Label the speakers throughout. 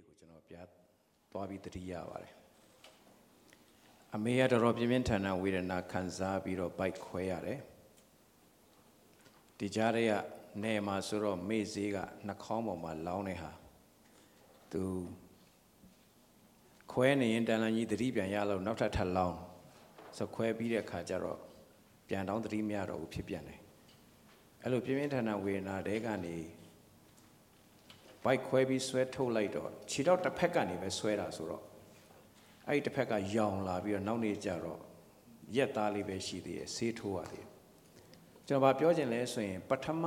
Speaker 1: လေးကိုကျွန်တော်ပြသွားပြီးတတိရပါတယ်အမေကတော်တော်ပြင်းပြင်းထန်ထန်ဝေဒနာခံစားပြီးတော့ဘိုက်ခွဲရတယ်ဒီကြားထဲကနေမှာဆိုတော့မေ့ဈေးကနှာခေါင်းပေါ်မှာလောင်းနေဟာသူခွဲနေရင်တန်လန်ကြီးတတိပြန်ရလို့နောက်ထပ်ထပ်လောင်းဆိုခွဲပြီးတဲ့အခါကျတော့ပြန်တောင်းတတိမရတော့ဘူးဖြစ်ပြန်တယ်အဲ့လိုပြင်းပြင်းထန်ထန်ဝေဒနာတဲကနေ ဘိုက်ခွဲပြီးဆွဲထုတ်လိုက်တော့ခြေတော့တစ်ဖက်ကနေပဲဆွဲတာဆိုတော့အဲ့ဒီတစ်ဖက်ကယောင်လာပြီးတော့နောက်နေ့ကျတော့ရက်သားလေးပဲရှိသေးတယ်ဆေးထိုးရသေးတယ်ကျွန်တော်ဗာပြောချင်လဲဆိုရင် ပထမ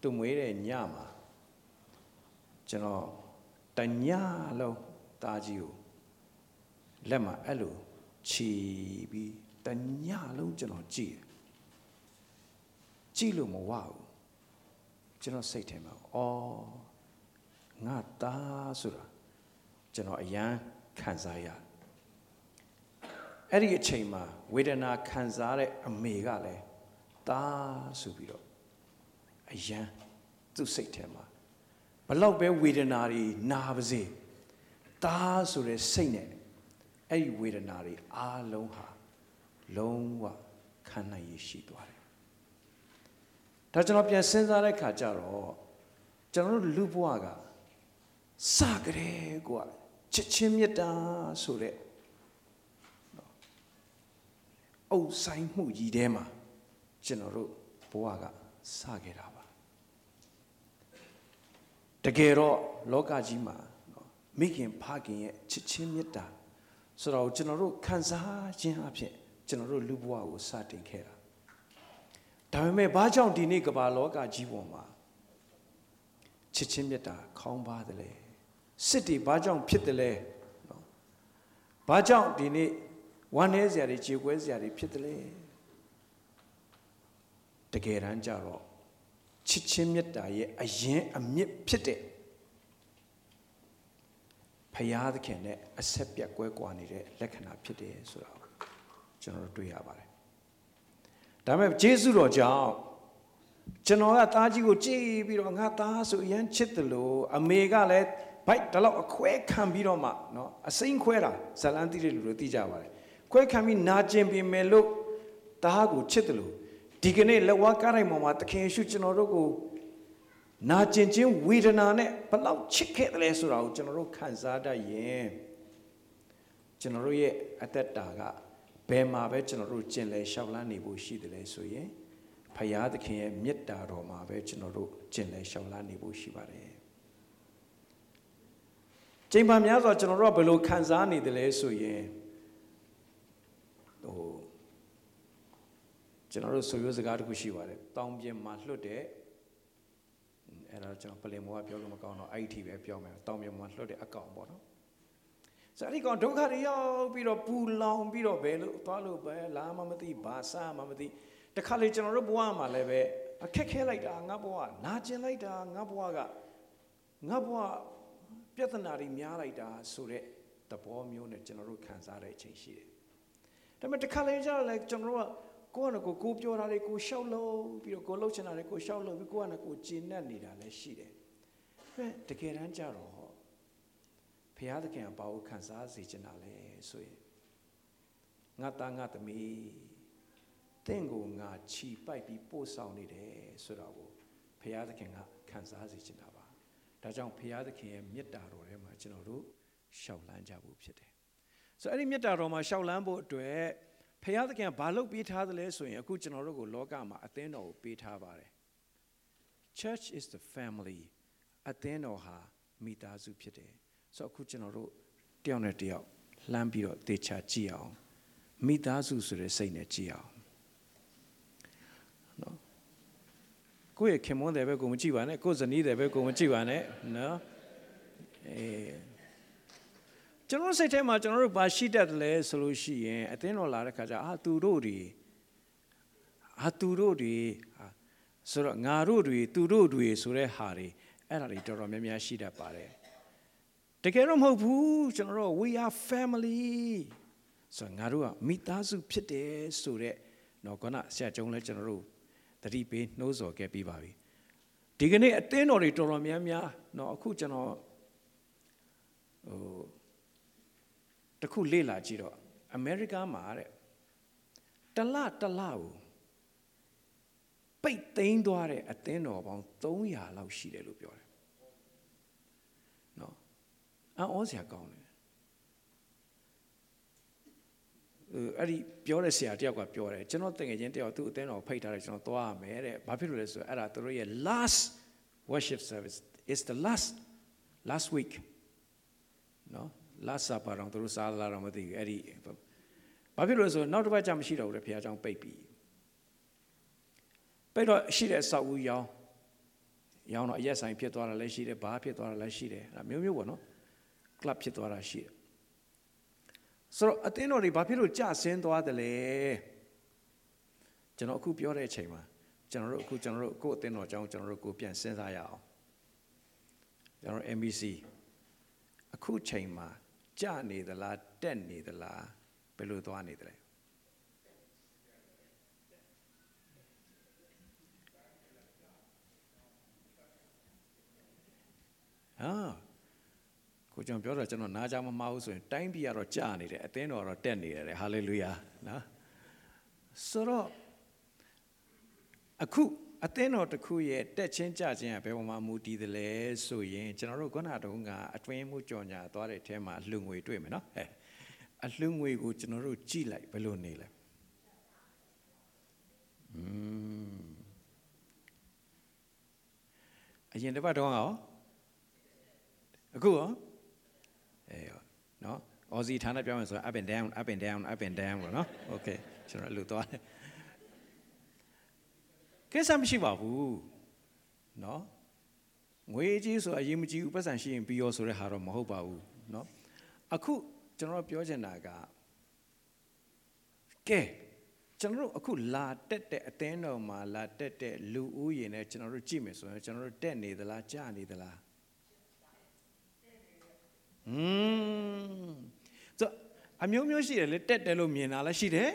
Speaker 1: သူမွေးတဲ့ညမှာကျွန်တော်တညလုံးသားကြီးကိုလက်မှာအဲ့လိုခြီပြီးတညလုံးကျွန်တော်ကြည့်တယ်ကြည့်လို့မဝဘူးကျွန်တော်စိတ်ထဲမှာအော် ငါသားဆိုတာကျွန်တော်အယမ်းခံစားရအဲ့ဒီအချိန်မှာဝေဒနာခံစားတဲ့အမေကလည်းသားဆိုပြီးတော့အယမ်းသူ့စိတ်ထဲမှာဘလောက်ပဲဝေဒနာတွေနာပါစေသားဆိုတဲ့စိတ်နဲ့အဲ့ဒီဝေဒနာတွေအားလုံးဟာလုံးဝခံနိုင်ရရှိသွားတယ်ဒါကျွန်တော်ပြန်စဉ်းစားတဲ့ခါကျတော့ကျွန်တော်တို့လူဘဝက စကြဲကွာချစ်ချင်းမြတ်တာဆိုတဲ့အုပ်ဆိုင်မှုကြီးထဲမှာကျွန်တော်တို့ဘဝကစခဲ့တာပါတကယ်တော့လောကကြီးမှာမိခင်ဖခင်ရဲ့ချစ်ချင်းမြတ်တာဆိုတော့ကျွန်တော်တို့ခံစားခြင်းအဖြစ်ကျွန်တော်တို့လူဘဝကိုစတင်ခဲ့တာဒါပေမဲ့ဘာကြောင့်ဒီနေ့ကမ္ဘာလောကကြီးပေါ်မှာချစ်ချင်းမြတ်တာခေါင်းပါတယ်လဲ စစ်တွေဘာကြောင့်ဖြစ်တယ်လဲနော်ဘာကြောင့်ဒီနေ့ဝမ်းနည်းစရာတွေကြေကွဲစရာတွေဖြစ်တယ်လဲတကယ်တမ်းကျတော့ချစ်ချင်းမြတ်တာရဲ့အရင်အမြင့်ဖြစ်တဲ့ဖရာသခင်နဲ့အဆက်ပြတ်ကွဲကွာနေတဲ့လက္ခဏာဖြစ်တယ်ဆိုတာကိုကျွန်တော်တို့တွေ့ရပါတယ်ဒါပေမဲ့ဂျေစုတော်ကြောင့်ကျွန်တော်ကသားကြီးကိုကြည်ပြီးတော့ငါသားဆိုအရန်ချစ်တယ်လို့အမေကလည်း ဘိုက်တလောက်အခွဲခံပြီးတော့မှเนาะအစိမ့်ခွဲတာဇလန်းတိတဲ့လူတွေသိကြပါတယ်ခွဲခံပြီးနာကျင်ပြင်မယ်လို့သားကိုချစ်တယ်လို့ဒီကနေ့လက်ဝါးကားတိုင်းပေါ်မှာသခင်ယေရှုကျွန်တော်တို့ကိုနာကျင်ခြင်းဝေဒနာနဲ့ဘလောက်ချစ်ခဲ့တယ်လဲဆိုတာကိုကျွန်တော်တို့ခံစားတတ်ရင်ကျွန်တော်တို့ရဲ့အသက်တာကဘယ်မှာပဲကျွန်တော်တို့ကျင်လဲလျှောက်လန်းနေဖို့ရှိတယ်လဲဆိုရင်ဖရာသခင်ရဲ့မေတ္တာတော်မှာပဲကျွန်တော်တို့ကျင်လဲလျှောက်လန်းနေဖို့ရှိပါတယ် ချိန်ပါများစွာကျွန်တော်တို့ကဘယ်လိုခံစားနေတယ်လဲဆိုရင်ဟိုကျွန်တော်တို့ဆိုရိုးစကားတစ်ခုရှိပါတယ်တောင်ပြင်မှာလွတ်တဲ့အဲ့ဒါကျွန်တော်ပလင်မောကပြောလို့မကောင်းတော့အဲ့ဒီပဲပြောမယ်တောင်ပြင်မှာလွတ်တဲ့အကောင်ပေါ့နော်ဆိုအဲ့ဒီကောင်ဒုက္ခတွေရောက်ပြီးတော့ပူလောင်ပြီးတော့ဘယ်လိုသွားလို့ပဲလာမှမသိဘာစားမှမသိတခါလေကျွန်တော်တို့ဘဝမှာလည်းပဲအခက်ခဲလိုက်တာငါဘဝနာကျင်လိုက်တာငါဘဝကငါဘဝ ပြဿနာတွေများလိုက်တာဆိုတဲ့သဘောမျိုးနဲ့ကျွန်တော်တို့ခံစားတဲ့အချိန်ရှိတယ်ဒါပေမဲ့တခါလေကျတော့လေကျွန်တော်တို့ကကိုယ့်ကကိုကိုပြောတာတွေကိုရှောက်လို့ပြီးတော့ကိုလှုပ်ချင်တာတွေကိုရှောက်လို့ပြီးကိုယ့်ကကိုကျဉ်တ်နေတာလည်းရှိတယ်။အဲတကယ်တမ်းကျတော့ဘုရားသခင်ကဘာကိုခံစားစေချင်တာလဲဆိုရင်ငါသားငါသမီးတင့်ကိုငါခြီပိုက်ပြီးပို့ဆောင်နေတယ်ဆိုတော့ကိုဘုရားသခင်ကခံစားစေချင်တာပါ။ ဒါကြောင့်ဘုရားသခင်ရဲ့မေတ္တာတော်ထဲမှာကျွန်တော်တို့ရှောက်လန်းကြဖို့ဖြစ်တယ်။ဆိုတော့အဲ့ဒီမေတ္တာတော်မှာရှောက်လန်းဖို့အတွက်ဖခင်သခင်ကဘာလုပ်ပေးထားသလဲဆိုရင်အခုကျွန်တော်တို့ကိုလောကမှာအသင်းတော်ကိုပေးထားပါတယ် Church is the family အသင်းတော်ဟာမိသားစုဖြစ်တယ်ဆိုတော့အခုကျွန်တော်တို့တယောက်နဲ့တယောက်လှမ်းပြီးတော့တေချာကြည့်အောင်မိသားစုဆိုတဲ့စိတ်နဲ့ကြည့်အောင် ကိုယ့်ရဲ့ခင်မွန်းတယ်ပဲကိုမကြည့်ပါနဲ့ကိုယ့်ဇနီးတယ်ပဲကိုမကြည့်ပါနဲ့နော်အေးကျွန်တော်စိတ်ထဲမှာကျွန်တော်တို့ဘာရှိတတ်တယ်လဲဆိုလို့ရှိရင်အသင်းတော်လာတဲ့ခါကျအာသူတို့တွေအာသူတို့တွေဆိုတော့ငါတို့တွေသူတို့တွေဆိုတဲ့ဟာတွေအဲ့ဒါတွေတော်တော်များများရှိတတ်ပါတယ်တကယ်တော့မဟုတ်ဘူးကျွန်တော်တို့ we are family ဆိုတော့ငါတို့ကမိသားစုဖြစ်တယ်ဆိုတော့တော့ခုနဆရာကျုံလဲကျွန်တော်တို့ တတိပေးနှိုးဆော်ခဲ့ပြီးပါပြီဒီကနေ့အသင်းတော်တွေတော်တော်များများเนาะအခုကျွန်တော် ဟိုတခုလေ့လာကြည့်တော့အမေရိကမှာတဲ့တလတလကိုပိတ်သိမ်းသွားတဲ့အသင်းတော်ပေါင်း300လောက်ရှိတယ်လို့ပြောတယ်နော်အံ့ဩစရာကောင်းတယ် အဲ့ဒီပြောတဲ့ဆရာတယောက်ကပြောတယ်ကျွန်တော်တကယ်ချင်းတယောက်သူ့အသင်းတော်ဖိတ်ထားတယ်ကျွန်တော်သွားရမယ်တဲ့ဘာဖြစ်လို့လဲဆိုတော့အဲ့ဒါသူတို့ရဲ့ last worship service is the last last week နော် last supper တော့သူတို့စားလာတော့မသိဘူးအဲ့ဒီဘာဖြစ်လို့လဲဆိုတော့နောက်တစ်ပတ်ကြာမရှိတော့ဘူးလေဘုရားကျောင်းပိတ်ပြီပိတ်တော့ရှိတဲ့အဆောက်အဦရောင်းရောင်းတော့အရက်ဆိုင်ဖြစ်သွားတာလည်းရှိတယ်ဘားဖြစ်သွားတာလည်းရှိတယ်အဲ့မျိုးမျိုးပေါ့နော် club ဖြစ်သွားတာရှိတယ် ဆိုတော့အသင်းတော်တွေဘာဖြစ်လို့ကြဆင်းသွားတယ်လဲကျွန်တော်အခုပြောတဲ့အချိန်မှာကျွန်တော်တို့အခုကျွန်တော်တို့ကိုယ့်အသင်းတော်အကြောင်းကျွန်တော်တို့ကိုပြန်စဉ်းစားရအောင်ကျွန်တော် MBC အခုချိန်မှာကြနေသလားတက်နေသလားဘယ်လိုသွားနေသလဲအာ ကိုကျွန်တော်ပြောတော့ကျွန်တော်နားကြမမဟုတ်ဆိုရင်တိုင်းပြည်ကတော့ကြာနေတယ်အသင်းတော်ကတော့တက်နေတယ်ဟာလေလုယာနော်ဆိုတော့အခုအသင်းတော်တစ်ခုရဲ့တက်ချင်းကြချင်းကဘယ်ပေါ်မှာမူတည်တယ်လဲဆိုရင်ကျွန်တော်တို့ခုနတုန်းကအတွင်းမှုကြော်ညာသွားတဲ့အထဲမှာအလှငွေတွေ့မယ်နော်ဟဲ့အလှငွေကိုကျွန်တော်တို့ကြည့်လိုက်ဘယ်လိုနေလဲอืมအရင်တစ်ပတ်တုန်းကရောအခုရော အေးနော်အော်စီဌာနပြောမယ်ဆိုတော့ up and down up and down up and down ပေါ့နော် okay ကျွန်တော်အဲ့လိုသွားတယ်ကိစ္စမရှိပါဘူးเนาะငွေကြီးဆိုအရင်မကြည့်ဘူးပတ်စံရှိရင်ပြီးရောဆိုတဲ့ဟာတော့မဟုတ်ပါဘူးเนาะအခုကျွန်တော်ပြောချင်တာကကဲကျွန်တော်တို့အခုလာတက်တဲ့အသင်းတော်မှာလာတက်တဲ့လူဦးရေနဲ့ကျွန်တော်တို့ကြည့်မယ်ဆိုရင်ကျွန်တော်တို့တက်နေသလားကြာနေသလား อืมဆိုအမျိုးမျိုးရှိတယ်လေတက်တယ်လို့မြင်တာလည်းရှိတယ်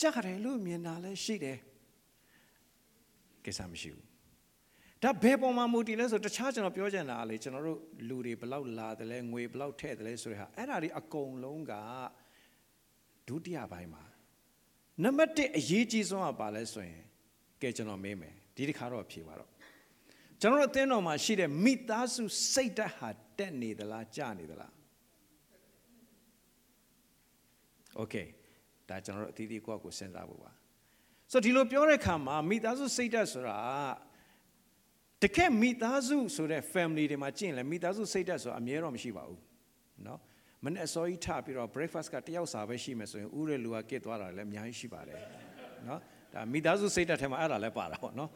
Speaker 1: ကြာတယ်လို့မြင်တာလည်းရှိတယ်ကိစ္စမရှိဘူးဒါဘယ်ပုံမှာမူတည်လဲဆိုတခြားကျွန်တော်ပြောချင်တာလေကျွန်တော်တို့လူတွေဘလောက်လာတယ်လဲငွေဘလောက်ထည့်တယ်လဲဆိုတဲ့ဟာအဲ့ဒါတွေအကုန်လုံးကဒုတိယပိုင်းမှာနံပါတ်1အရေးကြီးဆုံးကပါလဲဆိုရင်ကဲကျွန်တော်မေးမယ်ဒီတစ်ခါတော့ဖြေပါတော့ကျွန်တော်တို့အသင်းတော်မှာရှိတဲ့မိသားစုစိတ်ဓာတ်ဟာ တက်နေသလားကျနေသလားโอเคဒါကျွန်တော်တို့အသီးသီးကိုယ့်ကိုစဉ်းစားဖို့ပါဆိုတော့ဒီလိုပြောတဲ့အခါမှာမိသားစုစိတ်ဓာတ်ဆိုတာတကယ်မိသားစုဆိုတဲ့ family တွေမှာကြည့်ရင်လည်းမိသားစုစိတ်ဓာတ်ဆိုတာအမြဲတော့မရှိပါဘူးเนาะမနေ့အစောကြီးထပြီးတော့ breakfast ကတယောက်စာပဲရှိမယ်ဆိုရင်ဥရလူကကစ်သွားတာလည်းအများကြီးရှိပါတယ်เนาะဒါမိသားစုစိတ်ဓာတ်ထဲမှာအဲ့ဒါလည်းပါတာပေါ့เนาะ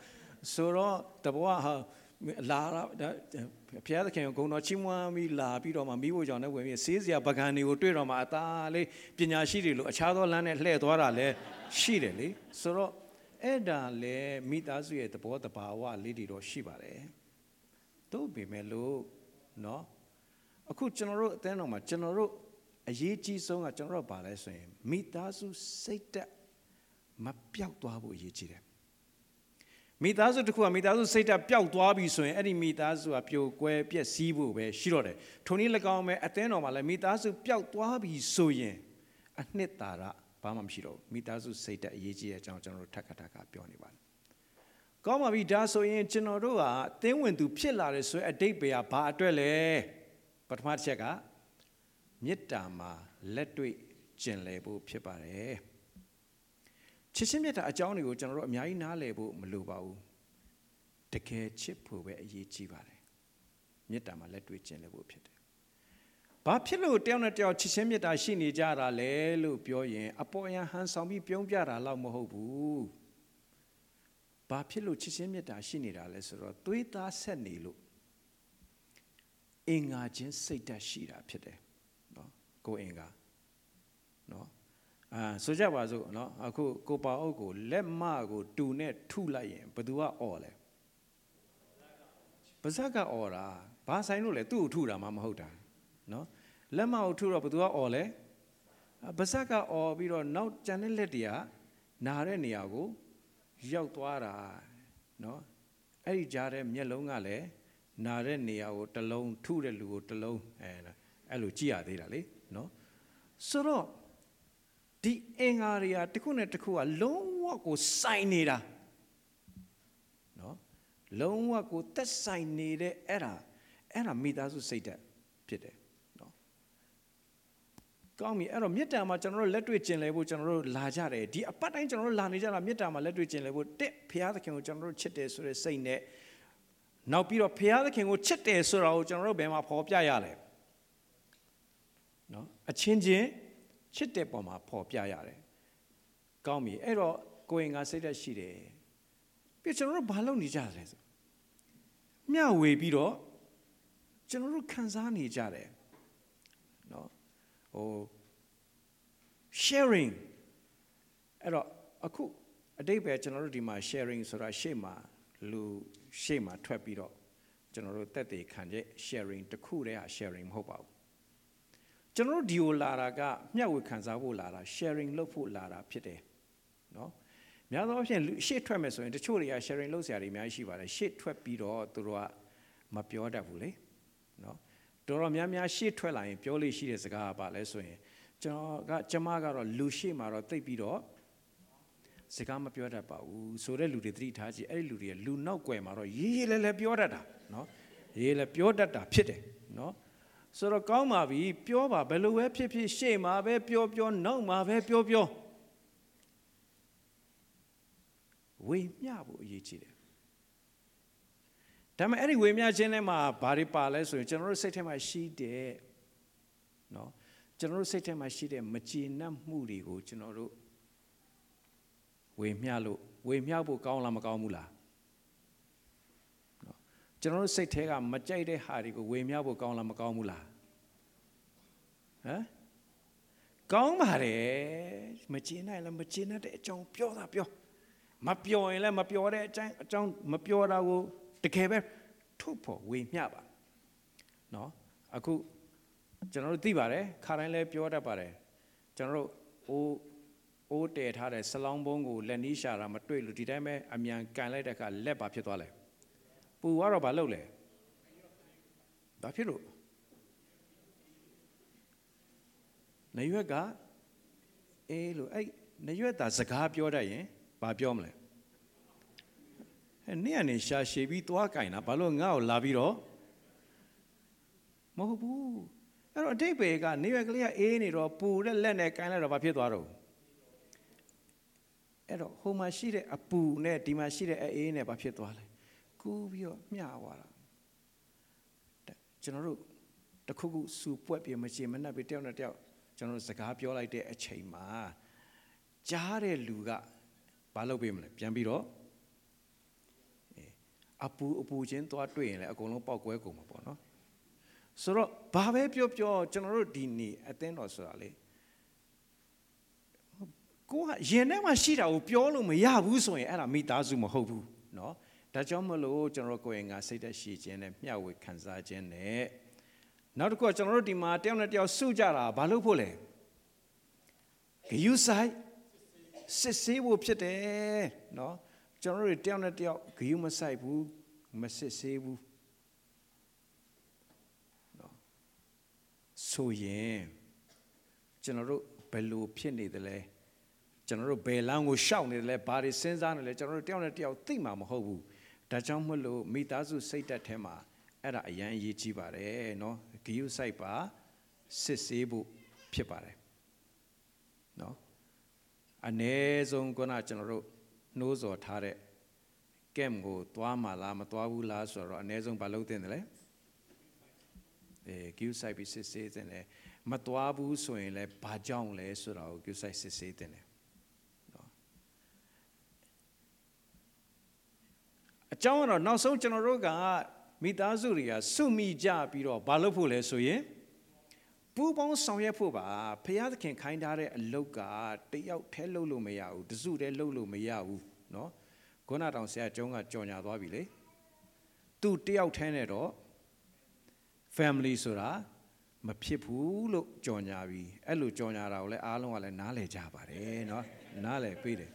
Speaker 1: ဆိုတော့တဘောဟာ လာဘုရားသခင်ကိုဂုဏ်တော်ချီးမွမ်းပြီးလာပြီးတော့မှမိဖို့ကြောင့်လည်းဝင်ပြီးဆေးစရာပကံတွေကိုတွေ့တော့မှအသားလေးပညာရှိတွေလို့အခြားသောလမ်းနဲ့လှည့်သွားတာလည်းရှိတယ်လေဆိုတော့အဲ့ဒါလည်းမိသားစုရဲ့သဘောတဘာဝလေးတွေတော့ရှိပါတယ်တို့ပေမဲ့လို့เนาะအခုကျွန်တော်တို့အသင်းတော်မှာကျွန်တော်တို့အရေးကြီးဆုံးကကျွန်တော်တို့ပါလဲဆိုရင်မိသားစုစိတ်တက်မပြောက်သွားဖို့အရေးကြီးတယ် မိသားစုတစ်ခုကမိသားစုစိတ်ဓာတ်ပျောက်သွားပြီဆိုရင်အဲ့ဒီမိသားစုကပြိုကွဲပျက်စီးဖို့ပဲရှိတော့တယ်ထိုနည်း၎င်းပဲအသင်းတော်မှာလည်းမိသားစုပျောက်သွားပြီဆိုရင်အနှစ်သာရဘာမှမရှိတော့ဘူးမိသားစုစိတ်ဓာတ်အရေးကြီးတဲ့အကြောင်းကျွန်တော်တို့ထပ်ခါထပ်ခါပြောနေပါတယ်ကောင်းပါပြီဒါဆိုရင်ကျွန်တော်တို့ကအသင်းဝင်သူဖြစ်လာတယ်ဆိုရင်အတိတ်ပဲဘာအတွက်လဲပထမတစ်ချက်ကမေတ္တာမှာလက်တွေ့ကျင်လည်ဖို့ဖြစ်ပါတယ် ချစ်ချင်းမြတ်တာအကြောင်းတွေကိုကျွန်တော်တို့အများကြီးနားလည်ဖို့မလိုပါဘူးတကယ်ချစ်ဖို့ပဲအရေးကြီးပါတယ်မေတ္တာမှာလက်တွေ့ကျင့်လည်ဖို့ဖြစ်တယ်ဘာဖြစ်လို့တယောက်နဲ့တယောက်ချစ်ချင်းမြတ်တာရှိနေကြတာလဲလို့ပြောရင်အပေါ်ယံဟန်ဆောင်ပြီးပြုံးပြတာလောက်မဟုတ်ဘူးဘာဖြစ်လို့ချစ်ချင်းမြတ်တာရှိနေတာလဲဆိုတော့သွေးသားဆက်နေလို့အင်္ဂါချင်းစိတ်ဓာတ်ရှိတာဖြစ်တယ်နော်ကိုအင်္ဂါနော် အာဆိုကြပါစို့နော်အခုကိုပါအုပ်ကိုလက်မကိုတူနဲ့ထုလိုက်ရင်ဘသူကအော်လဲပါဇက်ကအော်တာဘာဆိုင်လို့လဲသူ့ကိုထုတာမှမဟုတ်တာနော်လက်မကိုထုတော့ဘသူကအော်လဲပါဇက်ကအော်ပြီးတော့နောက်ကျန်တဲ့လက်တွေကနာတဲ့နေရာကိုရောက်သွားတာနော်အဲ့ဒီကြားတဲ့မျက်လုံးကလည်းနာတဲ့နေရာကိုတစ်လုံးထုတဲ့လူကိုတစ်လုံးအဲအဲ့လိုကြည့်ရသေးတာလေနော်ဆိုတော့ ဒီအင်္ဂါတွေကတစ်ခုနဲ့တစ်ခုကလုံးဝကိုစိုင်နေတာနော်လုံးဝကိုသက်ဆိုင်နေတဲ့အဲ့ဒါအဲ့ဒါမိသားစုစိတ်ဓာတ်ဖြစ်တယ်နော်ကောင်းပြီအဲ့တော့မေတ္တာမှာကျွန်တော်တို့လက်တွေ့ကျင်လည်ဖို့ကျွန်တော်တို့လာကြတယ်ဒီအပတ်တိုင်းကျွန်တော်တို့လာနေကြတာမေတ္တာမှာလက်တွေ့ကျင်လည်ဖို့တစ်ဖရာသခင်ကိုကျွန်တော်တို့ချစ်တယ်ဆိုတဲ့စိတ်နဲ့နောက်ပြီးတော့ဖရာသခင်ကိုချစ်တယ်ဆိုတာကိုကျွန်တော်တို့ဘယ်မှာဖော်ပြရလဲနော်အချင်းချင်း ချစ်တဲ့ပုံမှာဖော်ပြရတယ်ကောင်းပြီအဲ့တော့ကိုယ်ငါစိတ်သက်ရှိတယ်ပြီးကျွန်တော်တို့ဘာလုပ်နေကြလဲဆိုမျှဝေပြီးတော့ကျွန်တော်တို့ခံစားနေကြတယ်နော်ဟို sharing အဲ့တော့အခုအတိတ်ပဲကျွန်တော်တို့ဒီမှာ sharing ဆိုတာရှေ့မှာလူရှေ့မှာထွက်ပြီးတော့ကျွန်တော်တို့တက်တည်ခံချက် sharing တစ်ခုတည်းဟာ sharing မဟုတ်ပါဘူး ကျွန်တော်တို့ဒီကိုလာတာကမျှဝေခံစားဖို့လာတာ sharing လုပ်ဖို့လာတာဖြစ်တယ်နော်များသောအားဖြင့်ရှေ့ထွက်မယ်ဆိုရင်တချို့တွေက sharing လုပ်စရာတွေအများကြီးရှိပါတယ်ရှေ့ထွက်ပြီးတော့သူတို့ကမပြောတတ်ဘူးလေနော်တော်တော်များများရှေ့ထွက်လာရင်ပြောလို့ရှိတဲ့စကားကပါလဲဆိုရင်ကျွန်တော်ကကျမကတော့လူရှေ့မှာတော့တိတ်ပြီးတော့စကားမပြောတတ်ပါဘူးဆိုတဲ့လူတွေသတိထားကြည့်အဲ့ဒီလူတွေကလူနောက်ွယ်မှာတော့ရေးရေးလဲလဲပြောတတ်တာနော်ရေးလဲပြောတတ်တာဖြစ်တယ်နော် ဆိုတော့ကောင်းပါပြီပြောပါဘယ်လိုပဲဖြစ်ဖြစ်ရှေ့မှာပဲပြောပြောနောက်မှာပဲပြောပြောဝေမျှဖို့အရေးကြီးတယ်ဒါပေမဲ့အဲ့ဒီဝေမျှခြင်းထဲမှာဘာတွေပါလဲဆိုရင်ကျွန်တော်တို့စိတ်ထဲမှာရှိတဲ့နော်ကျွန်တော်တို့စိတ်ထဲမှာရှိတဲ့မကျေနပ်မှုတွေကိုကျွန်တော်တို့ဝေမျှလို့ဝေမျှဖို့ကောင်းလားမကောင်းဘူးလားနော် ကျွန်တော်တို့စိတ်ထဲကမကြိုက်တဲ့ဟာတွေကိုဝေမျှဖို့ကောင်းလားမကောင်းဘူးလားဟမ်ကောင်းပါတယ်မကျေနပ်လည်းမကျေနပ်တဲ့အကြောင်းပြောတာပြောမပြောရင်လည်းမပြောတဲ့အကြောင်းအကြောင်းမပြောတာကိုတကယ်ပဲထုတ်ဖို့ဝေမျှပါနော်အခုကျွန်တော်တို့သိပါတယ်ခါတိုင်းလည်းပြောတတ်ပါတယ်ကျွန်တော်တို့အိုးအိုးတည်ထားတဲ့ဆလောင်းဘုံကိုလက်နီးရှာတာမတွေ့လို့ဒီတိုင်းပဲအမြန်ကန်လိုက်တဲ့အခါလက်ပါဖြစ်သွားလဲ ပူကတော့ဘာလုပ်လဲဘာဖြစ်လို့နေရွက်ကအေးလို့အဲ့နေရွက်သာစကားပြောတတ်ရင်ဘာပြောမလဲအဲ့နေ့ကနေရှာရှည်ပြီးသွားကင်တာဘာလို့ငါ့ကိုလာပြီးတော့မဟုတ်ဘူးအဲ့တော့အတိတ်ပေကနေရွက်ကလေးကအေးနေတော့ပူတဲ့လက်နဲ့ကင်လိုက်တော့ဘာဖြစ်သွားတော့အဲ့တော့ဟိုမှာရှိတဲ့အပူနဲ့ဒီမှာရှိတဲ့အေးနဲ့ဘာဖြစ်သွားလဲ ကူးပြီးတော့မျှသွားတာကျွန်တော်တို့တခုခုစူပွက်ပြမချင်မနှက်ပြီးတယောက်နဲ့တယောက်ကျွန်တော်တို့စကားပြောလိုက်တဲ့အချိန်မှာကြားတဲ့လူကဘာလုပ်ပေးမလဲပြန်ပြီးတော့အပူအပူချင်းသွားတွေ့ရင်လည်းအကုန်လုံးပေါက်ကွဲကုန်မှာပေါ့နော်ဆိုတော့ဘာပဲပြောပြောကျွန်တော်တို့ဒီနေ့အသင်းတော်ဆိုတာလေကိုကရင်ထဲမှာရှိတာကိုပြောလို့မရဘူးဆိုရင်အဲ့ဒါမိသားစုမဟုတ်ဘူးเนาะ ဒါကြောင့်မလို့ကျွန်တော်တို့ကိုယ်ရင်ကစိတ်သက်ရှိခြင်းနဲ့မျှဝေခံစားခြင်းနဲ့နောက်တစ်ခုကကျွန်တော်တို့ဒီမှာတယောက်နဲ့တယောက်စုကြတာဘာလို့ဖို့လဲဂယုဆိုင်စစ်ဆေးဖို့ဖြစ်တယ်เนาะကျွန်တော်တို့တယောက်နဲ့တယောက်ဂယုမဆိုင်ဘူးမစစ်ဆေးဘူးဆိုရင်ကျွန်တော်တို့ဘယ်လိုဖြစ်နေသလဲကျွန်တော်တို့ဘယ်လမ်းကိုရှောက်နေတယ်လဲဘာတွေစဉ်းစားနေလဲကျွန်တော်တို့တယောက်နဲ့တယောက်သိမှာမဟုတ်ဘူး ဒါကြောင့်မို့လို့မိသားစုစိတ်တက်ထဲမှာအဲ့ဒါအရန်အရေးကြီးပါတယ်နော်ဂယုစိုက်ပါစစ်ဆေးဖို့ဖြစ်ပါတယ်နော်အ ਨੇ ဆုံးကနကျွန်တော်တို့နှိုးစော်ထားတဲ့ကဲမ်ကိုသွားမှလားမသွားဘူးလားဆိုတော့အ ਨੇ ဆုံးမလုပ်သင့်တယ်လေအဲဂယုစိုက်ပြီးစစ်ဆေးသင့်တယ်မသွားဘူးဆိုရင်လည်းဘာကြောင့်လဲဆိုတာကိုဂယုစိုက်စစ်ဆေးသင့်တယ် အကြောင်းကတော့နောက်ဆုံးကျွန်တော်တို့ကမိသားစုတွေကစုမိကြပြီးတော့ဘာလုပ်ဖို့လဲဆိုရင်ပူပေါင်းဆောင်ရွက်ဖို့ပါဖခင်သခင်ခိုင်းထားတဲ့အလုပ်ကတယောက်ထဲလုပ်လို့မရဘူးတစုတည်းလုပ်လို့မရဘူးเนาะခုနတောင်ဆရာကျောင်းကကြော်ညာသွားပြီလေသူတယောက်ထဲနဲ့တော့ family ဆိုတာမဖြစ်ဘူးလို့ကြော်ညာပြီအဲ့လိုကြော်ညာတာကိုလည်းအားလုံးကလည်းနားလည်ကြပါတယ်เนาะနားလည်ပေးတယ်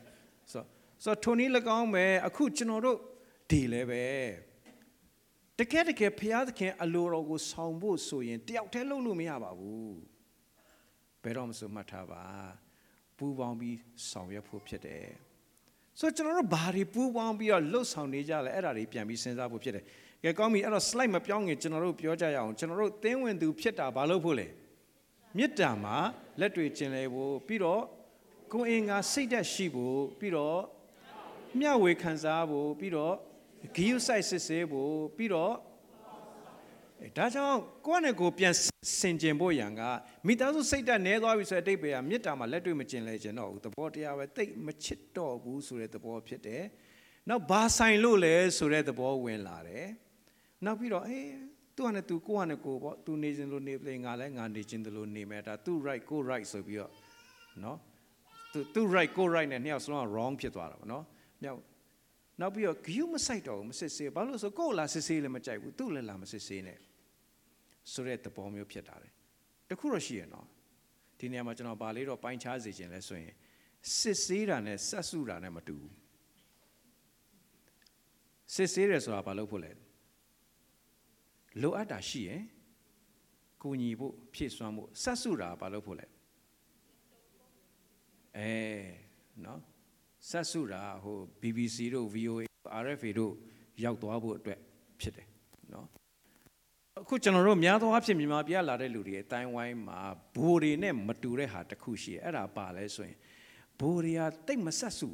Speaker 1: ဆိုဆိုထိုနည်း၎င်းပဲအခုကျွန်တော်တို့ ဒီလည်းပဲတကယ်တကယ်ဘုရားသခင်အလိုတော်ကိုဆောင်ဖို့ဆိုရင်တယောက်တည်းလုပ်လို့မရပါဘူးဘယ်တော့မှဆိုမှတ်ထားပါပူပေါင်းပြီးဆောင်ရွက်ဖို့ဖြစ်တယ်ဆိုတော့ကျွန်တော်တို့ဘာတွေပူပေါင်းပြီးတော့လှုပ်ဆောင်နေကြလဲအဲ့ဒါတွေပြန်ပြီးစဉ်းစားဖို့ဖြစ်တယ်ကဲကောင်းပြီအဲ့တော့ slide မပြောင်းခင်ကျွန်တော်တို့ပြောကြရအောင်ကျွန်တော်တို့သင်းဝင်သူဖြစ်တာဘာလို့ဖို့လဲမေတ္တာမှာလက်တွေကျင်လေဖို့ပြီးတော့ကိုယ်အင်္ဂါစိတ်ဓာတ်ရှိဖို့ပြီးတော့မျှဝေခံစားဖို့ပြီးတော့ ဂိယုဆိုင်စစ်ဆေးဖို့ပြီးတော့အဲဒါကြောင့်ကိုယ့်နဲ့ကိုယ်ပြန်စင်ကျင်ဖို့ရန်ကမိသားစုစိတ်ဓာတ်နည်းသွားပြီဆိုတဲ့အတိတ်ပဲကမေတ္တာမှာလက်တွေ့မကျင်လဲကျင်တော့ဘူးသဘောတရားပဲတိတ်မချစ်တော့ဘူးဆိုတဲ့သဘောဖြစ်တယ်။နောက်ဘာဆိုင်လို့လဲဆိုတဲ့သဘောဝင်လာတယ်။နောက်ပြီးတော့အေးသူကနဲ့သူကိုကနဲ့ကိုပေါ့သူနေခြင်းလို့နေပလေငါလည်းငါနေခြင်းလို့နေမယ်ဒါသူ right ကို right ဆိုပြီးတော့နော်သူသူ right ကို right နဲ့နှစ်ယောက်စလုံးက wrong ဖြစ်သွားတာပေါ့နော်။မြောက် နောက်ပြီးတော့ဂယုမဆိုင်တော့ဘူးမစစ်ဆေးဘာလို့ဆိုကိုယ်လာစစ်ဆေးလည်းမကြိုက်ဘူးသူ့လည်းလာမစစ်ဆေးနဲ့ဆိုတဲ့သဘောမျိုးဖြစ်တာတယ်တခုတော့ရှိရနော်ဒီနေရာမှာကျွန်တော်ဗာလေးတော့ပိုင်းခြားစေခြင်းလဲဆိုရင်စစ်ဆေးတာနဲ့ဆက်စုတာနဲ့မတူဘူးစစ်ဆေးတယ်ဆိုတာဘာလို့ဖို့လဲလိုအပ်တာရှိရင်ကိုညီဖို့ဖြည့်စွမ်းဖို့ဆက်စုတာဘာလို့ဖို့လဲအဲနော် ဆက်စုတာဟို BBC တို့ VOA RFA တို့ရောက်သွားဖို့အတွက်ဖြစ်တယ်နော်အခုကျွန်တော်တို့များသောအားဖြင့်မြန်မာပြည်လာတဲ့လူတွေအတိုင်းဝိုင်းမှာဘိုးတွေနဲ့မတူတဲ့ဟာတစ်ခုရှိတယ်အဲ့ဒါပါလဲဆိုရင်ဘိုးတွေကတိတ်မဆက်စု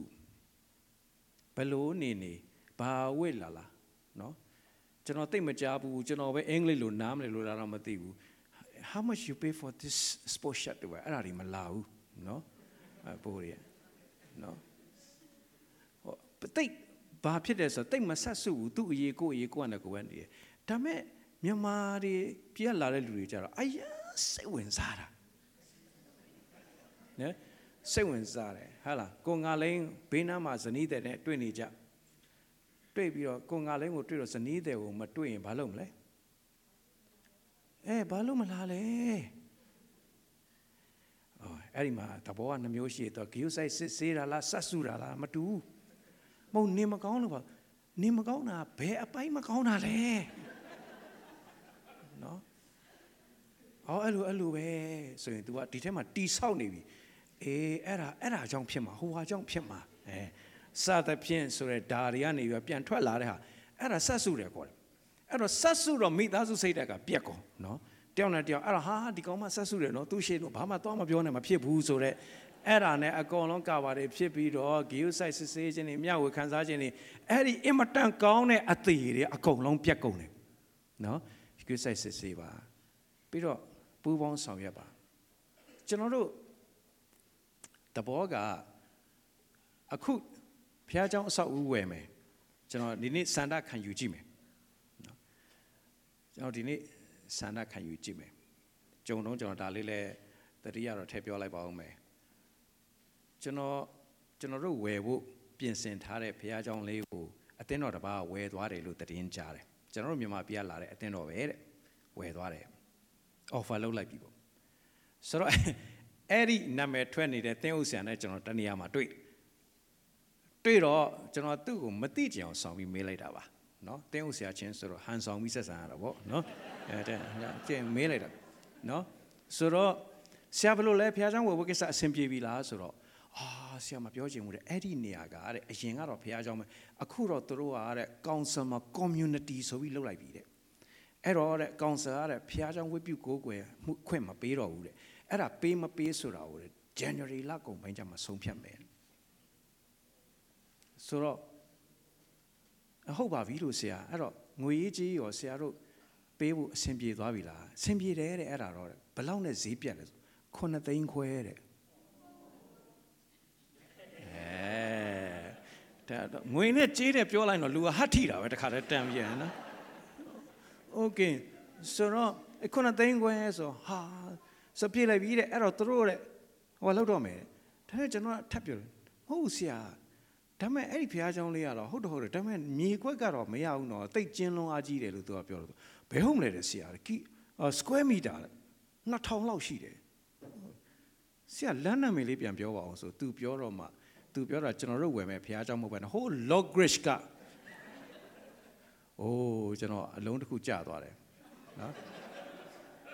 Speaker 1: ဘလို့နေနေဘာဝိလာလာနော်ကျွန်တော်တိတ်မကြားဘူးကျွန်တော်ပဲအင်္ဂလိပ်လိုနားမလဲလို့တော့မသိဘူး how much you pay for this sport shirt တွေအဲ့ဒါတွေမလာဘူးနော်ဘိုးတွေနော်ဟော တိတ်ဘာဖြစ်တယ်ဆိုတော့တိတ်မဆက်စုဘူးသူ့အရေးကိုအရေးကိုကနဲ့ကိုပဲနေတယ်ဒါမဲ့မြန်မာတွေပြက်လာတဲ့လူတွေကြတော့အယစိတ်ဝင်စားတာနော်စိတ်ဝင်စားတယ်ဟာလားကိုငါလိန်ဘေးနားမှာဇနီးတဲ့နဲ့တွေ့နေကြတွေ့ပြီးတော့ကိုငါလိန်ကိုတွေ့တော့ဇနီးတဲ့ကိုမတွေ့ရင်ဘာလုပ်မလဲအဲဘာလို့မလာလဲအော်အဲ့ဒီမှာတဘောကနှမျိုးရှိတော့ဂိယုဆိုင်စစ်ဆေးတာလားဆက်စုတာလားမတူဘူး မဟုတ်နေမကောင်းလို့ပါနေမကောင်းတာဘယ်အပိုင်းမကောင်းတာလဲနော်ဟောအဲ့လိုအဲ့လိုပဲဆိုရင် तू ကဒီထဲမှာတီဆောက်နေပြီအေးအဲ့ဒါအဲ့ဒါကြောင့်ဖြစ်မှာဟိုဟာကြောင့်ဖြစ်မှာအဲစသဖြင့်ဆိုတဲ့ဓာတွေကနေပြီးပြန်ထွက်လာတဲ့ဟာအဲ့ဒါဆက်စုတယ်ခေါ်တယ်အဲ့တော့ဆက်စုတော့မိသားစုစိတ်ဓာတ်ကပြက်ကုန်နော်တယောက်နဲ့တယောက်အဲ့တော့ဟာဒီကောင်မှဆက်စုတယ်နော်သူရှိတော့ဘာမှသွားမပြောနဲ့မဖြစ်ဘူးဆိုတော့ အဲ့ဒါနဲ့အကုန်လုံးကာပါတွေဖြစ်ပြီးတော့ဂီယုဆိုင်စစ်ဆေးခြင်းတွေမျှဝေခံစားခြင်းတွေအဲ့ဒီအင်မတန်ကောင်းတဲ့အသေးတွေအကုန်လုံးပြက်ကုန်တယ်နော်ဂီယုဆိုင်စစ်ဆေးပါပြီးတော့ပူးပေါင်းဆောင်ရွက်ပါကျွန်တော်တို့တဘောကအခုဘုရားကျောင်းအဆောက်အဦဝယ်မယ်ကျွန်တော်ဒီနေ့စန္ဒခံယူကြည့်မယ်နော်ကျွန်တော်ဒီနေ့စန္ဒခံယူကြည့်မယ်ကြုံတော့ကျွန်တော်ဒါလေးလဲတတိယတော့ထည့်ပြောလိုက်ပါဦးမယ် ကျွန်တော်ကျွန်တော်တို့ဝယ်ဖို့ပြင်ဆင်ထားတဲ့ဘုရားကျောင်းလေးကိုအသင်းတော်တစ်ပါးဝယ်သွားတယ်လို့သတင်းကြားတယ်ကျွန်တော်တို့မြန်မာပြည်လာတဲ့အသင်းတော်ပဲတဲ့ဝယ်သွားတယ် offer လုပ်လိုက်ပြီပေါ့ဆိုတော့အဲ့ဒီနာမည်ထွက်နေတဲ့သင်းဥဆန်နဲ့ကျွန်တော်တနေရာမှာတွေ့တွေ့တော့ကျွန်တော်သူ့ကိုမသိကြအောင်ဆောင်ပြီးမေးလိုက်တာပါเนาะသင်းဥဆရာချင်းဆိုတော့ဟန်ဆောင်ပြီးဆက်ဆံရတာပေါ့เนาะအဲတဲ့ကျင်းမေးလိုက်တာเนาะဆိုတော့ဆရာဘလို့လဲဖះเจ้าဝယ်ဖို့ကိစ္စအဆင်ပြေပြီလားဆိုတော့ အာဆရာမပြောချင်ဘူးတဲ့အဲ့ဒီနေရာကတဲ့အရင်ကတော့ဘုရားကျောင်းပဲအခုတော့သူတို့ကတဲ့ council မှာ community ဆိုပြီးလုပ်လိုက်ပြီတဲ့အဲ့တော့တဲ့ council ကတဲ့ဘုရားကျောင်းဝိပုကိုးကွယ်မှုခွင့်မပေးတော့ဘူးတဲ့အဲ့ဒါပေးမပေးဆိုတာကိုတဲ့ January လကုန်ပိုင်းကျမှဆုံးဖြတ်မယ်ဆိုတော့ဟုတ်ပါပြီလို့ဆရာအဲ့တော့ငွေရေးကြီးရောဆရာတို့ပေးဖို့အဆင်ပြေသွားပြီလားအဆင်ပြေတယ်တဲ့အဲ့ဒါတော့ဘလောက်နဲ့ဈေးပြတ်လဲဆို9သိန်းခွဲတဲ့ ဒါငွေနဲ့ကြေးတယ်ပြောလိုက်တော့လူကဟတ်ထိတာပဲတခါတည်းတန်ပြန်နော်โอเคဆိုတော့ခုနသိန်းခွဲဆိုဟာစပြေးလိုက်ပြီတဲ့အဲ့တော့တို့တဲ့ဟိုလောက်တော့မယ်ဒါနဲ့ကျွန်တော်ထပ်ပြောဟုတ်ဆရာဒါမဲ့အဲ့ဒီဘုရားကျောင်းလေးကတော့ဟုတ်တော့ဟုတ်တယ်ဒါမဲ့မြေခွက်ကတော့မရဘူးနော်တိတ်ကျင်းလုံးအားကြီးတယ်လို့သူကပြောလို့ဘယ်ဟုတ်မလဲတဲ့ဆရာကီ square meter 2000လောက်ရှိတယ်ဆရာလမ်းနာမည်လေးပြန်ပြောပါအောင်ဆိုသူပြောတော့မှ သူပြောတာကျွန်တော်တို့ဝယ်မယ်ဘုရားကျောင်းမဟုတ်ပဲဟို log bridge က အိုးကျွန်တော်အလုံးတစ်ခုကြာသွားတယ်နော်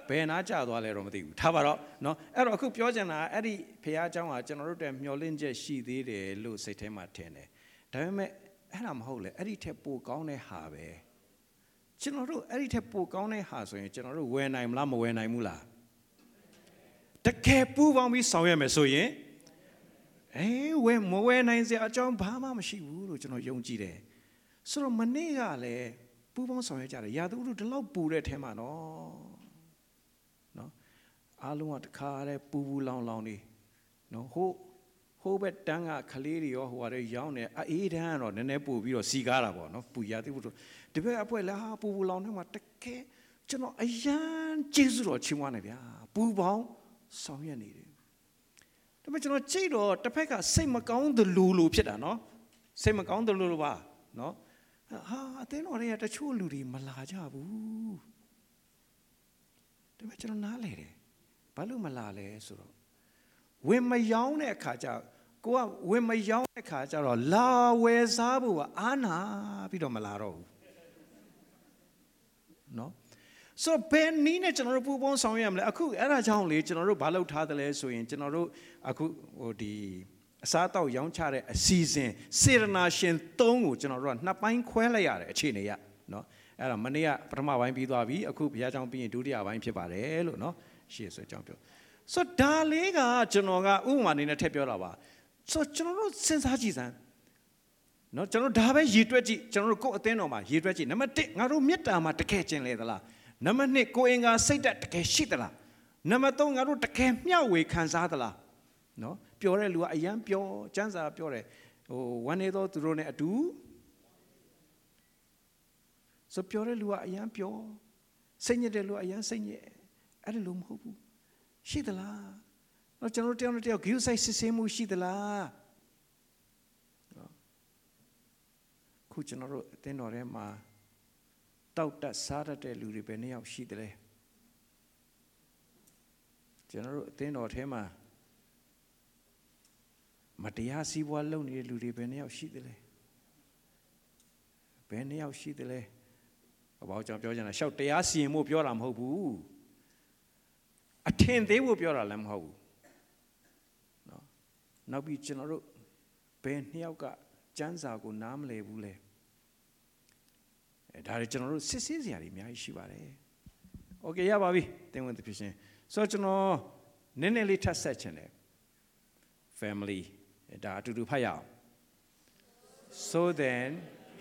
Speaker 1: ဘယ်နာကြာသွားလဲတော့မသိဘူးထားပါတော့နော်အဲ့တော့အခုပြောချင်တာအဲ့ဒီဖះเจ้าကကျွန်တော်တို့တဲ့မျောလင့်ချက်ရှိသေးတယ်လို့စိတ်ထဲမှာထင်တယ်ဒါပေမဲ့အဲ့ဒါမဟုတ်လေအဲ့ဒီထက်ပိုကောင်းတဲ့ဟာပဲကျွန်တော်တို့အဲ့ဒီထက်ပိုကောင်းတဲ့ဟာဆိုရင်ကျွန်တော်တို့ဝယ်နိုင်မလားမဝယ်နိုင်ဘူးလားတကယ်ပူပေါင်းပြီးဆောင်ရွက်မယ်ဆိုရင် အေးဝယ်မဝယ်နိုင်စရာအကြောင်းဘာမှမရှိဘူးလို့ကျွန်တော်ယုံကြည်တယ်ဆိုတော့မနေ့ကလည်းပူပေါင်းဆောင်ရွက်ကြတယ်ရာသဥတုဒီလောက်ပူတဲ့ထဲမှာနော်နော်အားလုံးကတခါတည်းပူပူလောင်လောင်နေနော်ဟိုဟိုဘက်တန်းကခလေးတွေရောဟိုဟာတွေရောင်းနေအေးတန်းကတော့နည်းနည်းပူပြီးတော့စီကားတာပေါ့နော်ပူရာသဥတုဒီဘက်အပွဲလာပူပူလောင်ထဲမှာတကယ်ကျွန်တော်အယမ်းကျေးဇူးတော်ချီးမွမ်းနေဗျာပူပေါင်းဆောင်ရွက်နေတယ် ဒါပေမဲ့ကျွန်တော်ကြိတ်တော့တစ်ဖက်ကစိတ်မကောင်းသလိုလိုဖြစ်တာနော်စိတ်မကောင်းသလိုလိုပါနော်ဟာအသင်းတော်တွေကတချို့လူတွေမလာကြဘူးဒါပေမဲ့ကျွန်တော်နားလေတယ်ဘာလို့မလာလဲဆိုတော့ဝင်မယောင်းတဲ့အခါကျကိုကဝင်မယောင်းတဲ့အခါကျတော့လာဝယ်စားဖို့ကအာနာပြီးတော့မလာတော့ဘူးနော် ဆိုတော့ဘယ်နည်းနဲ့ကျွန်တော်တို့ပူပေါင်းဆောင်ရွက်ရမလဲအခုအဲ့ဒါကြောင့်လေကျွန်တော်တို့ဘာလုပ်ထားသလဲဆိုရင်ကျွန်တော်တို့အခုဟိုဒီအစားအသောက်ရောင်းချတဲ့အစီအစဉ်စေရနာရှင်၃ကိုကျွန်တော်တို့ကနှစ်ပိုင်းခွဲလိုက်ရတယ်အခြေအနေရနော်အဲ့ဒါမနေ့ကပထမပိုင်းပြီးသွားပြီအခုဘုရားကျောင်းပြီးရင်ဒုတိယပိုင်းဖြစ်ပါတယ်လို့နော်ရှေ့ဆိုအကြောင်းပြောဆိုတော့ဒါလေးကကျွန်တော်ကဥပမာအနေနဲ့ထည့်ပြောတာပါဆိုတော့ကျွန်တော်တို့စဉ်းစားကြည့်စမ်းနော်ကျွန်တော်ဒါပဲရည်တွက်ကြည့်ကျွန်တော်တို့ကိုယ့်အသင်းတော်မှာရည်တွက်ကြည့်နံပါတ်1ငါတို့မေတ္တာမှာတကယ်ကျင်လေသလား နံပါတ်2ကိုယ်အင်္ဂါစိတ်ဓာတ်တကယ်ရှိသလားနံပါတ်3ငါတို့တကယ်မျှဝေခံစားသလားနော်ပျော်တဲ့လူကအယံပျော်စံစာပြောတယ်ဟိုဝမ်းနေသောသူတို့ ਨੇ အတူဆိုပျော်တဲ့လူကအယံပျော်စိတ်ညစ်တဲ့လူကအယံစိတ်ညစ်အဲ့ဒါလို့မဟုတ်ဘူးရှိသလားတော့ကျွန်တော်တယောက်နဲ့တယောက်ဂိူးဆိုင်စစ်ဆေးမှုရှိသလားခုကျွန်တော်တို့အသင်းတော်ထဲမှာ တောက်တက်စားတတ်တဲ့လူတွေပဲနှစ်ယောက်ရှိတယ်ကျွန်တော်တို့အသင်းတော်ထဲမှာမတရားစီးပွားလုပ်နေတဲ့လူတွေဘယ်နှစ်ယောက်ရှိသလဲဘယ်နှစ်ယောက်ရှိသလဲဘာကြောင့်ပြောကြတာရှောက်တရားစီရင်မှုပြောတာမဟုတ်ဘူးအထင်သေးဖို့ပြောတာလည်းမဟုတ်ဘူးเนาะနောက်ပြီးကျွန်တော်တို့ဘယ်နှစ်ယောက်ကစံစာကိုနားမလည်ဘူးလဲအဲ ဒါတွေကျွန်တော်တို့စစ်ဆေးစရာတွေအများကြီးရှိပါတယ်။ Okay ရပါပြီသင်ဝင်သဖြင့်ရှင်။ဆိုတော့ကျွန်တော်နည်းနည်းလေးထပ်ဆက်ချင်တယ်။ Family ဒါအတူတူဖတ်ရအောင်။ So then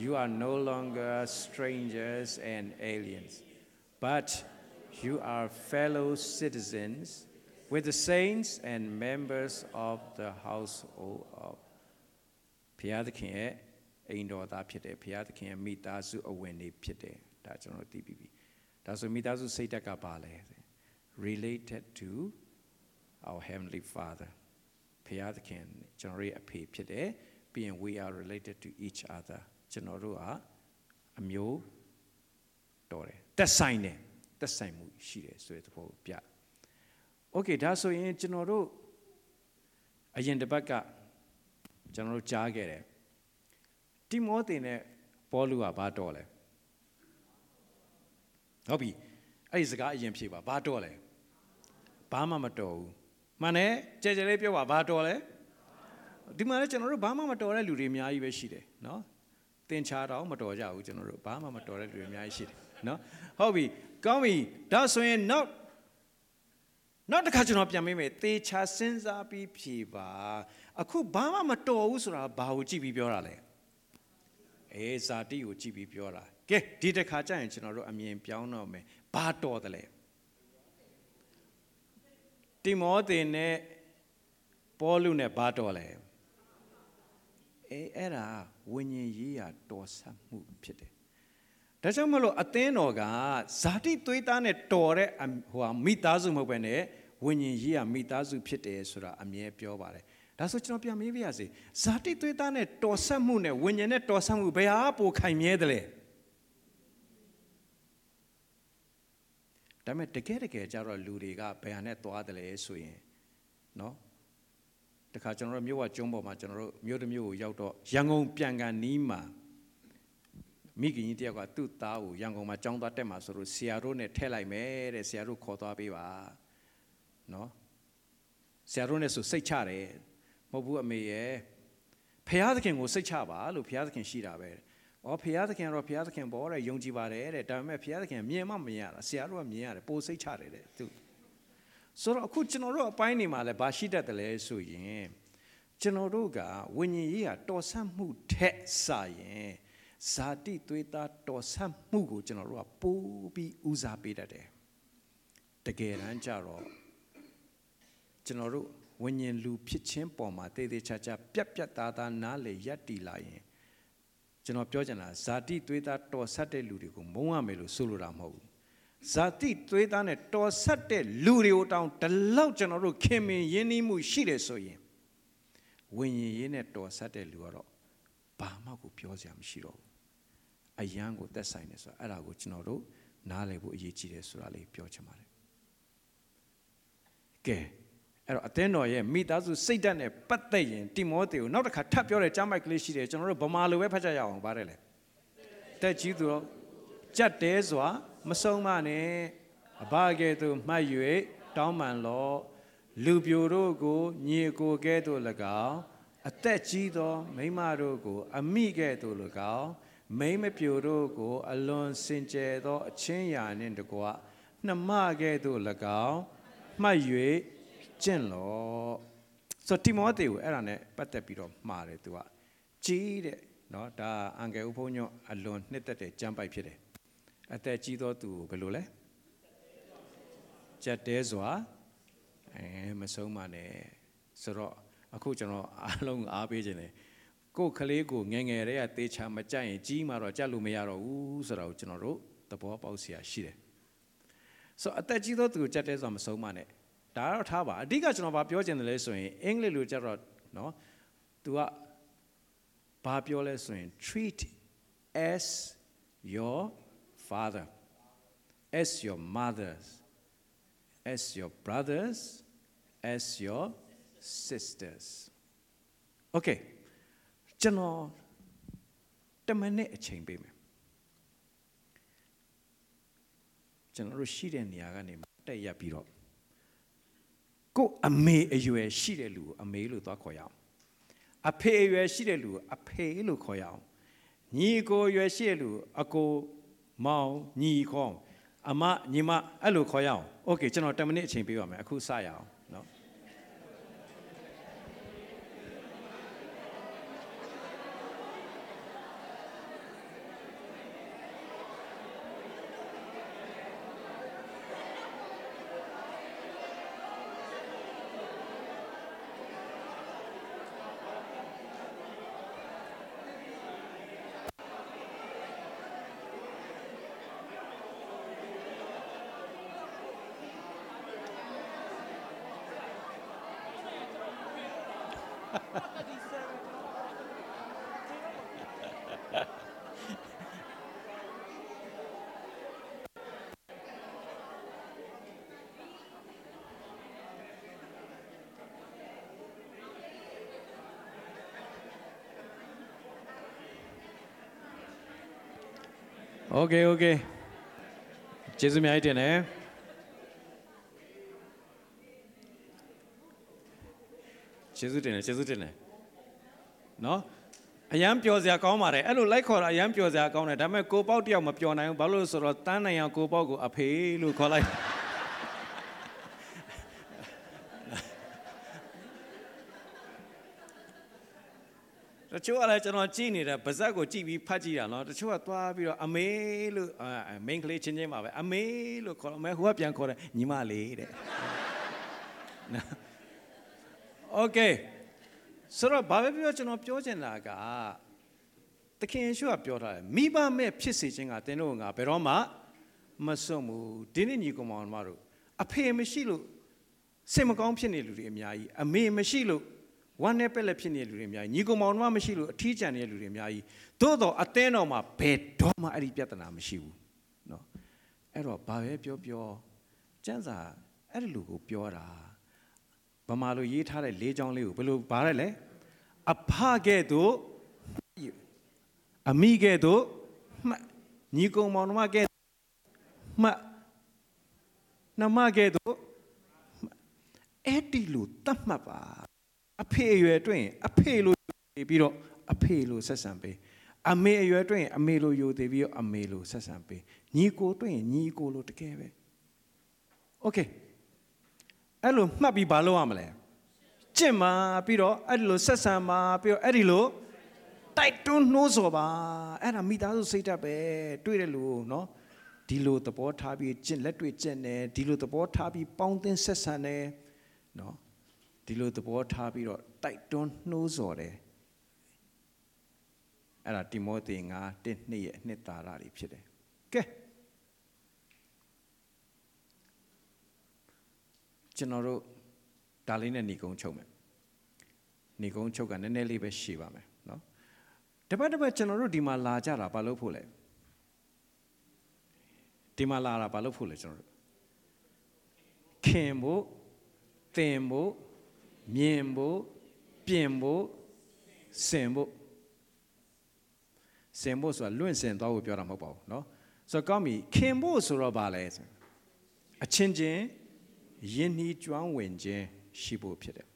Speaker 1: you are no longer strangers and aliens but you are fellow citizens with the saints and members of the household of ဘုရားသခင်ရဲ့ အိမ်တော်သားဖြစ်တယ်ဘုရားသခင်ရဲ့မိသားစုအဝင်တွေဖြစ်တယ်ဒါကျွန်တော်သိပြီးပြီဒါဆိုမိသားစုစိတ်တက်ကပါလဲ related to our heavenly father ဖျားသခင်ကျွန်တော်ရဲ့အဖေဖြစ်တယ်ပြီးရင် we are related to each other ကျွန်တော်တို့ကအမျိုးတော်တယ်သက်ဆိုင်တယ်သက်ဆိုင်မှုရှိတယ်ဆိုတဲ့သဘောကိုပြ Okay ဒါဆိုရင်ကျွန်တော်တို့အရင်တစ်ပတ်ကကျွန်တော်တို့ကြားခဲ့တယ် တိမောသင်နဲ့ပေါလုကဘာတော်လဲဟုတ်ပြီအဲ့ဒီစကားအရင်ဖြေပါဘာတော်လဲဘာမှမတော်ဘူးမှန်တယ်ကြဲကြဲလေးပြောပါဘာတော်လဲဒီမှာလည်းကျွန်တော်တို့ဘာမှမတော်တဲ့လူတွေအများကြီးပဲရှိတယ်နော်တင်ချာတော့မတော်ကြဘူးကျွန်တော်တို့ဘာမှမတော်တဲ့လူတွေအများကြီးရှိတယ်နော်ဟုတ်ပြီကောင်းပြီဒါဆိုရင်နောက်နောက်တစ်ခါကျွန်တော်ပြန်မေးမယ်သေချာစဉ်းစားပြီးဖြေပါအခုဘာမှမတော်ဘူးဆိုတာဘာကိုကြည့်ပြီးပြောတာလဲ အေးဇာတိကိုကြည့်ပြီးပြောတာကဲဒီတစ်ခါကျရင်ကျွန်တော်တို့အမြင်ပြောင်းတော့မယ်ဘာတော်တယ်လဲတိမောသေနဲ့ပေါလုနဲ့ဘာတော်လဲအေးအဲ့ဒါဝိညာဉ်ရေးရာတော်ဆက်မှုဖြစ်တယ်ဒါကြောင့်မလို့အသင်းတော်ကဇာတိသွေးသားနဲ့တော်တဲ့ဟိုဟာမိသားစုမဟုတ်ပဲနဲ့ဝိညာဉ်ရေးရာမိသားစုဖြစ်တယ်ဆိုတာအမြဲပြောပါတယ် ဒါဆိုကျွန်တော်ပြန်မေးပြရစီဇာတိသွေးသားနဲ့တော်ဆက်မှုနဲ့ဝိညာဉ်နဲ့တော်ဆက်မှုဘယ်ဟာပိုခိုင်မြဲတယ်လဲဒါပေမဲ့တကယ်တကယ်ကြတော့လူတွေကဘယ်ဟာနဲ့သွားတယ်လဲဆိုရင်နော်တခါကျွန်တော်တို့မြို့ဝကျုံးပေါ်မှာကျွန်တော်တို့မြို့တစ်မြို့ကိုရောက်တော့ရန်ကုန်ပြန်ကန်နီးမှာမိခင်ကြီးတယောက်ကသူ့သားကိုရန်ကုန်မှာကြောင်းသွားတက်မှာဆိုလို့ဆရာတို့နဲ့ထဲလိုက်မယ်တဲ့ဆရာတို့ခေါ်သွားပေးပါနော်ဆရာတို့နဲ့ဆိုစိတ်ချတယ် မဟုတ်ဘူးအမေရဲ့ဖះသခင်ကိုစိတ်ချပါလို့ဖះသခင်ရှိတာပဲ။အော်ဖះသခင်ကတော့ဖះသခင်ပေါ်တဲ့ယုံကြည်ပါတယ်တဲ့ဒါပေမဲ့ဖះသခင်မြင်မှမမြင်ရတာဆရာတို့ကမြင်ရတယ်ပိုစိတ်ချတယ်တဲ့သူဆိုတော့အခုကျွန်တော်တို့အပိုင်းနေမှာလဲဘာရှိတတ်တယ်လဲဆိုရင်ကျွန်တော်တို့ကဝိညာဉ်ရေးကတော်ဆတ်မှုထက်စာရင်ဇာတိသွေးသားတော်ဆတ်မှုကိုကျွန်တော်တို့ကပိုးပြီးဦးစားပေးတတ်တယ်တကယ်တမ်းကျတော့ကျွန်တော်တို့ ဝိညာဉ်လူဖြစ်ချင်းပေါ်မှာတေးသေးချာချာပြက်ပြက်သားသားနားလေရက်တီလာရင်ကျွန်တော်ပြောချင်တာဇာတိသွေးသားတော်ဆက်တဲ့လူတွေကိုမုန်းရမယ်လို့ဆိုလိုတာမဟုတ်ဘူးဇာတိသွေးသားနဲ့တော်ဆက်တဲ့လူတွေကိုတောင်းဒီလောက်ကျွန်တော်တို့ခင်မင်ရင်းနှီးမှုရှိတယ်ဆိုရင်ဝိညာဉ်ရေးနဲ့တော်ဆက်တဲ့လူကတော့ဘာမှကိုပြောစရာမရှိတော့ဘူးအယံကိုသက်ဆိုင်တယ်ဆိုတာအဲ့ဒါကိုကျွန်တော်တို့နားလည်ဖို့အရေးကြီးတယ်ဆိုတာလေးပြောချင်ပါတယ်ကဲ အဲ့တော့အသင်းတော်ရဲ့မိသားစုစိတ်ဓာတ်နဲ့ပတ်သက်ရင်တိမောသေကိုနောက်တစ်ခါထပ်ပြောတဲ့ကြားမိုက်ကလေးရှိတယ်ကျွန်တော်တို့ဗမာလိုပဲဖတ်ကြရအောင်ပါတယ်လေတက်ကြီးသူတော့ကြက်တဲစွာမဆုံးမနဲ့အဘကဲ့သို့မှတ်၍တောင်းပန်လော့လူပြိုတို့ကိုညီကိုကဲ့သို့၎င်းအသက်ကြီးသောမိန်းမတို့ကို အမိကဲ့သို့၎င်းမိန်းမပြိုတို့ကို အလွန်စင်ကြယ်သော အချင်းရာနှင့်တကွနှမကဲ့သို့၎င်းမှတ်၍ ကျင့်လော့ဆိုတိမောသေကိုအဲ့ဒါနဲ့ပတ်သက်ပြီးတော့မှားတယ်သူကကြီးတဲ့เนาะဒါအန်ကယ်ဥဖုံညွန့်အလွန်နှစ်သက်တဲ့ကြမ်းပိုက်ဖြစ်တယ်အသက်ကြီးသောသူကိုဘယ်လိုလဲကြက်တဲစွာအဲမဆုံးပါနဲ့ဆိုတော့အခုကျွန်တော်အားလုံးအားပေးခြင်းတယ်ကိုယ်ကလေးကိုငယ်ငယ်တည်းကတေချာမကြိုက်ရင်ကြီးမှတော့ကြက်လို့မရတော့ဘူးဆိုတော့ကျွန်တော်တို့သဘောပေါက်เสียရှိတယ်ဆိုအသက်ကြီးသောသူကိုကြက်တဲစွာမဆုံးပါနဲ့ ဒါကတော့ထားပါအဓိကကျွန်တော်ဗာပြောချင်တယ်လဲဆိုရင်အင်္ဂလိပ်လိုကြတော့နော်သူကဘာပြောလဲဆိုရင် treat as your father as your mothers as your brothers as your sisters okay ကျွန်တော်တမနဲ့အချိန်ပေးမယ်ကျွန်တော်တို့ရှိတဲ့နေရာကနေတက်ရက်ပြီးတော့ အမေအရွယ်ရှိတဲ့လူကိုအမေလို့သွားခေါ်ရအောင်အဖေအရွယ်ရှိတဲ့လူကိုအဖေလို့ခေါ်ရအောင်ညီကိုအရွယ်ရှိတဲ့လူကိုအကိုမောင်ညီခေါ်အမညီမအဲ့လိုခေါ်ရအောင်โอเคကျွန်တော်10မိနစ်အချိန်ပေးပါမယ်အခုစရအောင် โอเคโอเคကျေးဇူးအများကြီးတင်တယ်ကျေးဇူးတင်တယ်ကျေးဇူးတင်တယ်နော်အရန်ပျော်စရာကောင်းပါတယ်အဲ့လိုလိုက်ခေါ်တာအရန်ပျော်စရာကောင်းတယ်ဒါပေမဲ့ကိုပေါက်တယောက်မပျော်နိုင်ဘူးဘာလို့လဲဆိုတော့တန်းနိုင်အောင်ကိုပေါက်ကိုအဖေလို့ခေါ်လိုက် ချို့ကလည်းကျွန်တော်ကြည့်နေတဲ့ဗဇက်ကိုကြည့်ပြီးဖတ်ကြည့်တာနော်တချို့ကသွားပြီးတော့အမေလို့မိန်းကလေးချင်းချင်းပါပဲအမေလို့ခေါ်အမေဟိုကပြန်ခေါ်တယ်ညီမလေးတဲ့နော်โอเคဆိုတော့ဘာပဲပြောကျွန်တော်ပြောချင်တာကသခင်ယေရှုကပြောထားတယ်မိဘမဲ့ဖြစ်စေခြင်းကသင်တို့ငါဘယ်တော့မှမစွန့်ဘူးဒီနေ့ညီကောင်မောင်တို့အဖေမရှိလို့စိတ်မကောင်းဖြစ်နေလူတွေအများကြီးအမေမရှိလို့ ဝမ်းနဲ့ပက်လက်ဖြစ်နေတဲ့လူတွေအများကြီးညီကောင်မောင်တို့မရှိလို့အထီးကျန်နေတဲ့လူတွေအများကြီးသို့တော့အသင်းတော်မှာဘယ်တော့မှအဲ့ဒီပြဿနာမရှိဘူးเนาะအဲ့တော့ဘာပဲပြောပြောစံစာအဲ့ဒီလူကိုပြောတာဗမာလိုရေးထားတဲ့လေးချောင်းလေးကိုဘယ်လိုဘာလဲလဲအဖကဲ့သို့အမိကဲ့သို့
Speaker 2: မှတ်ညီကုံမောင်နှမကဲမှတ်နှမကဲတော့အဲ့ဒီလိုတတ်မှတ်ပါ အဖေအရွယ်တွင်အဖေလိုနေပြီးတော့အဖေလိုဆက်ဆံပေးအမေအရွယ်တွင်အမေလိုယူသေးပြီးတော့အမေလိုဆက်ဆံပေးညီကိုတွင်ညီကိုလိုတကယ်ပဲโอเคအဲ့လိုမှတ်ပြီးဘာလုပ်ရမလဲကျင့်မှာပြီးတော့အဲ့ဒီလိုဆက်ဆံမှာပြီးတော့အဲ့ဒီလိုတိုက်တွန်းနှိုးဆော်ပါအဲ့ဒါမိသားစုစိတ်ဓာတ်ပဲတွေ့တယ်လို့နော်ဒီလိုသဘောထားပြီးကျင့်လက်တွေ့ကျင့်တယ်ဒီလိုသဘောထားပြီးပေါင်းသင်းဆက်ဆံတယ်နော် ဒီလိုသဘောထားပြီးတော့တိုက်တွန်းနှိုးဆော်တယ်အဲ့ဒါတိမောသေငါတစ်နှစ်ရဲ့နှစ်သာရတွေဖြစ်တယ်ကဲကျွန်တော်တို့ဒါလေးနဲ့ညီကုန်းချုပ်မယ်ညီကုန်းချုပ်ကနည်းနည်းလေးပဲရှည်ပါမယ်နော်တပတ်တပတ်ကျွန်တော်တို့ဒီမှာလာကြတာဘာလို့ဖို့လဲဒီမှာလာတာဘာလို့ဖို့လဲကျွန်တော်တို့ခင်ဖို့သင်ဖို့ မြင်ဖို့ပြင်ဖို့စင်ဖို့စင်ဖို့ဆိုတာလွင့်စင်သွားဖို့ပြောတာမဟုတ်ပါဘူးเนาะဆိုတော့ကောင်းပြီခင်ဖို့ဆိုတော့ဗာလဲဆိုအချင်းချင်းယဉ်နှီးကျွမ်းဝင်ခြင်းရှိဖို့ဖြစ်တယ်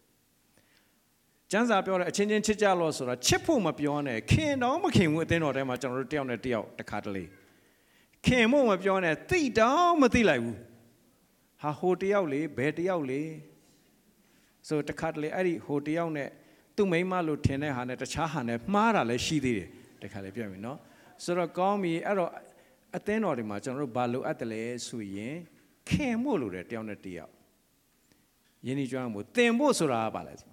Speaker 2: ကျမ်းစာပြောတယ်အချင်းချင်းချစ်ကြလို့ဆိုတော့ချစ်ဖို့မပြောနဲ့ခင်တော့မခင်ဘူးအသင်းတော်ထဲမှာကျွန်တော်တို့တယောက်နဲ့တယောက်တစ်ခါတလေခင်ဖို့မပြောနဲ့သိတော့မသိလိုက်ဘူးဟာဟိုတယောက်လေဘယ်တယောက်လေ ဆိုတခါတလေအဲ့ဒီဟိုတယောက်နဲ့သူ့မိန်းမလို့ထင်တဲ့ဟာနဲ့တခြားဟာနဲ့မှားတာလည်းရှိသေးတယ်တခါလေပြောပြီနော်ဆိုတော့ကောင်းပြီအဲ့တော့အသင်းတော်တွေမှာကျွန်တော်တို့ဘာလို့အပ်တယ်လဲဆိုရင်ခင်ဖို့လို့တယ်တယောက်နဲ့တယောက်ယင်းဒီကျွမ်းမို့တင်ဖို့ဆိုတာကဘာလဲဆို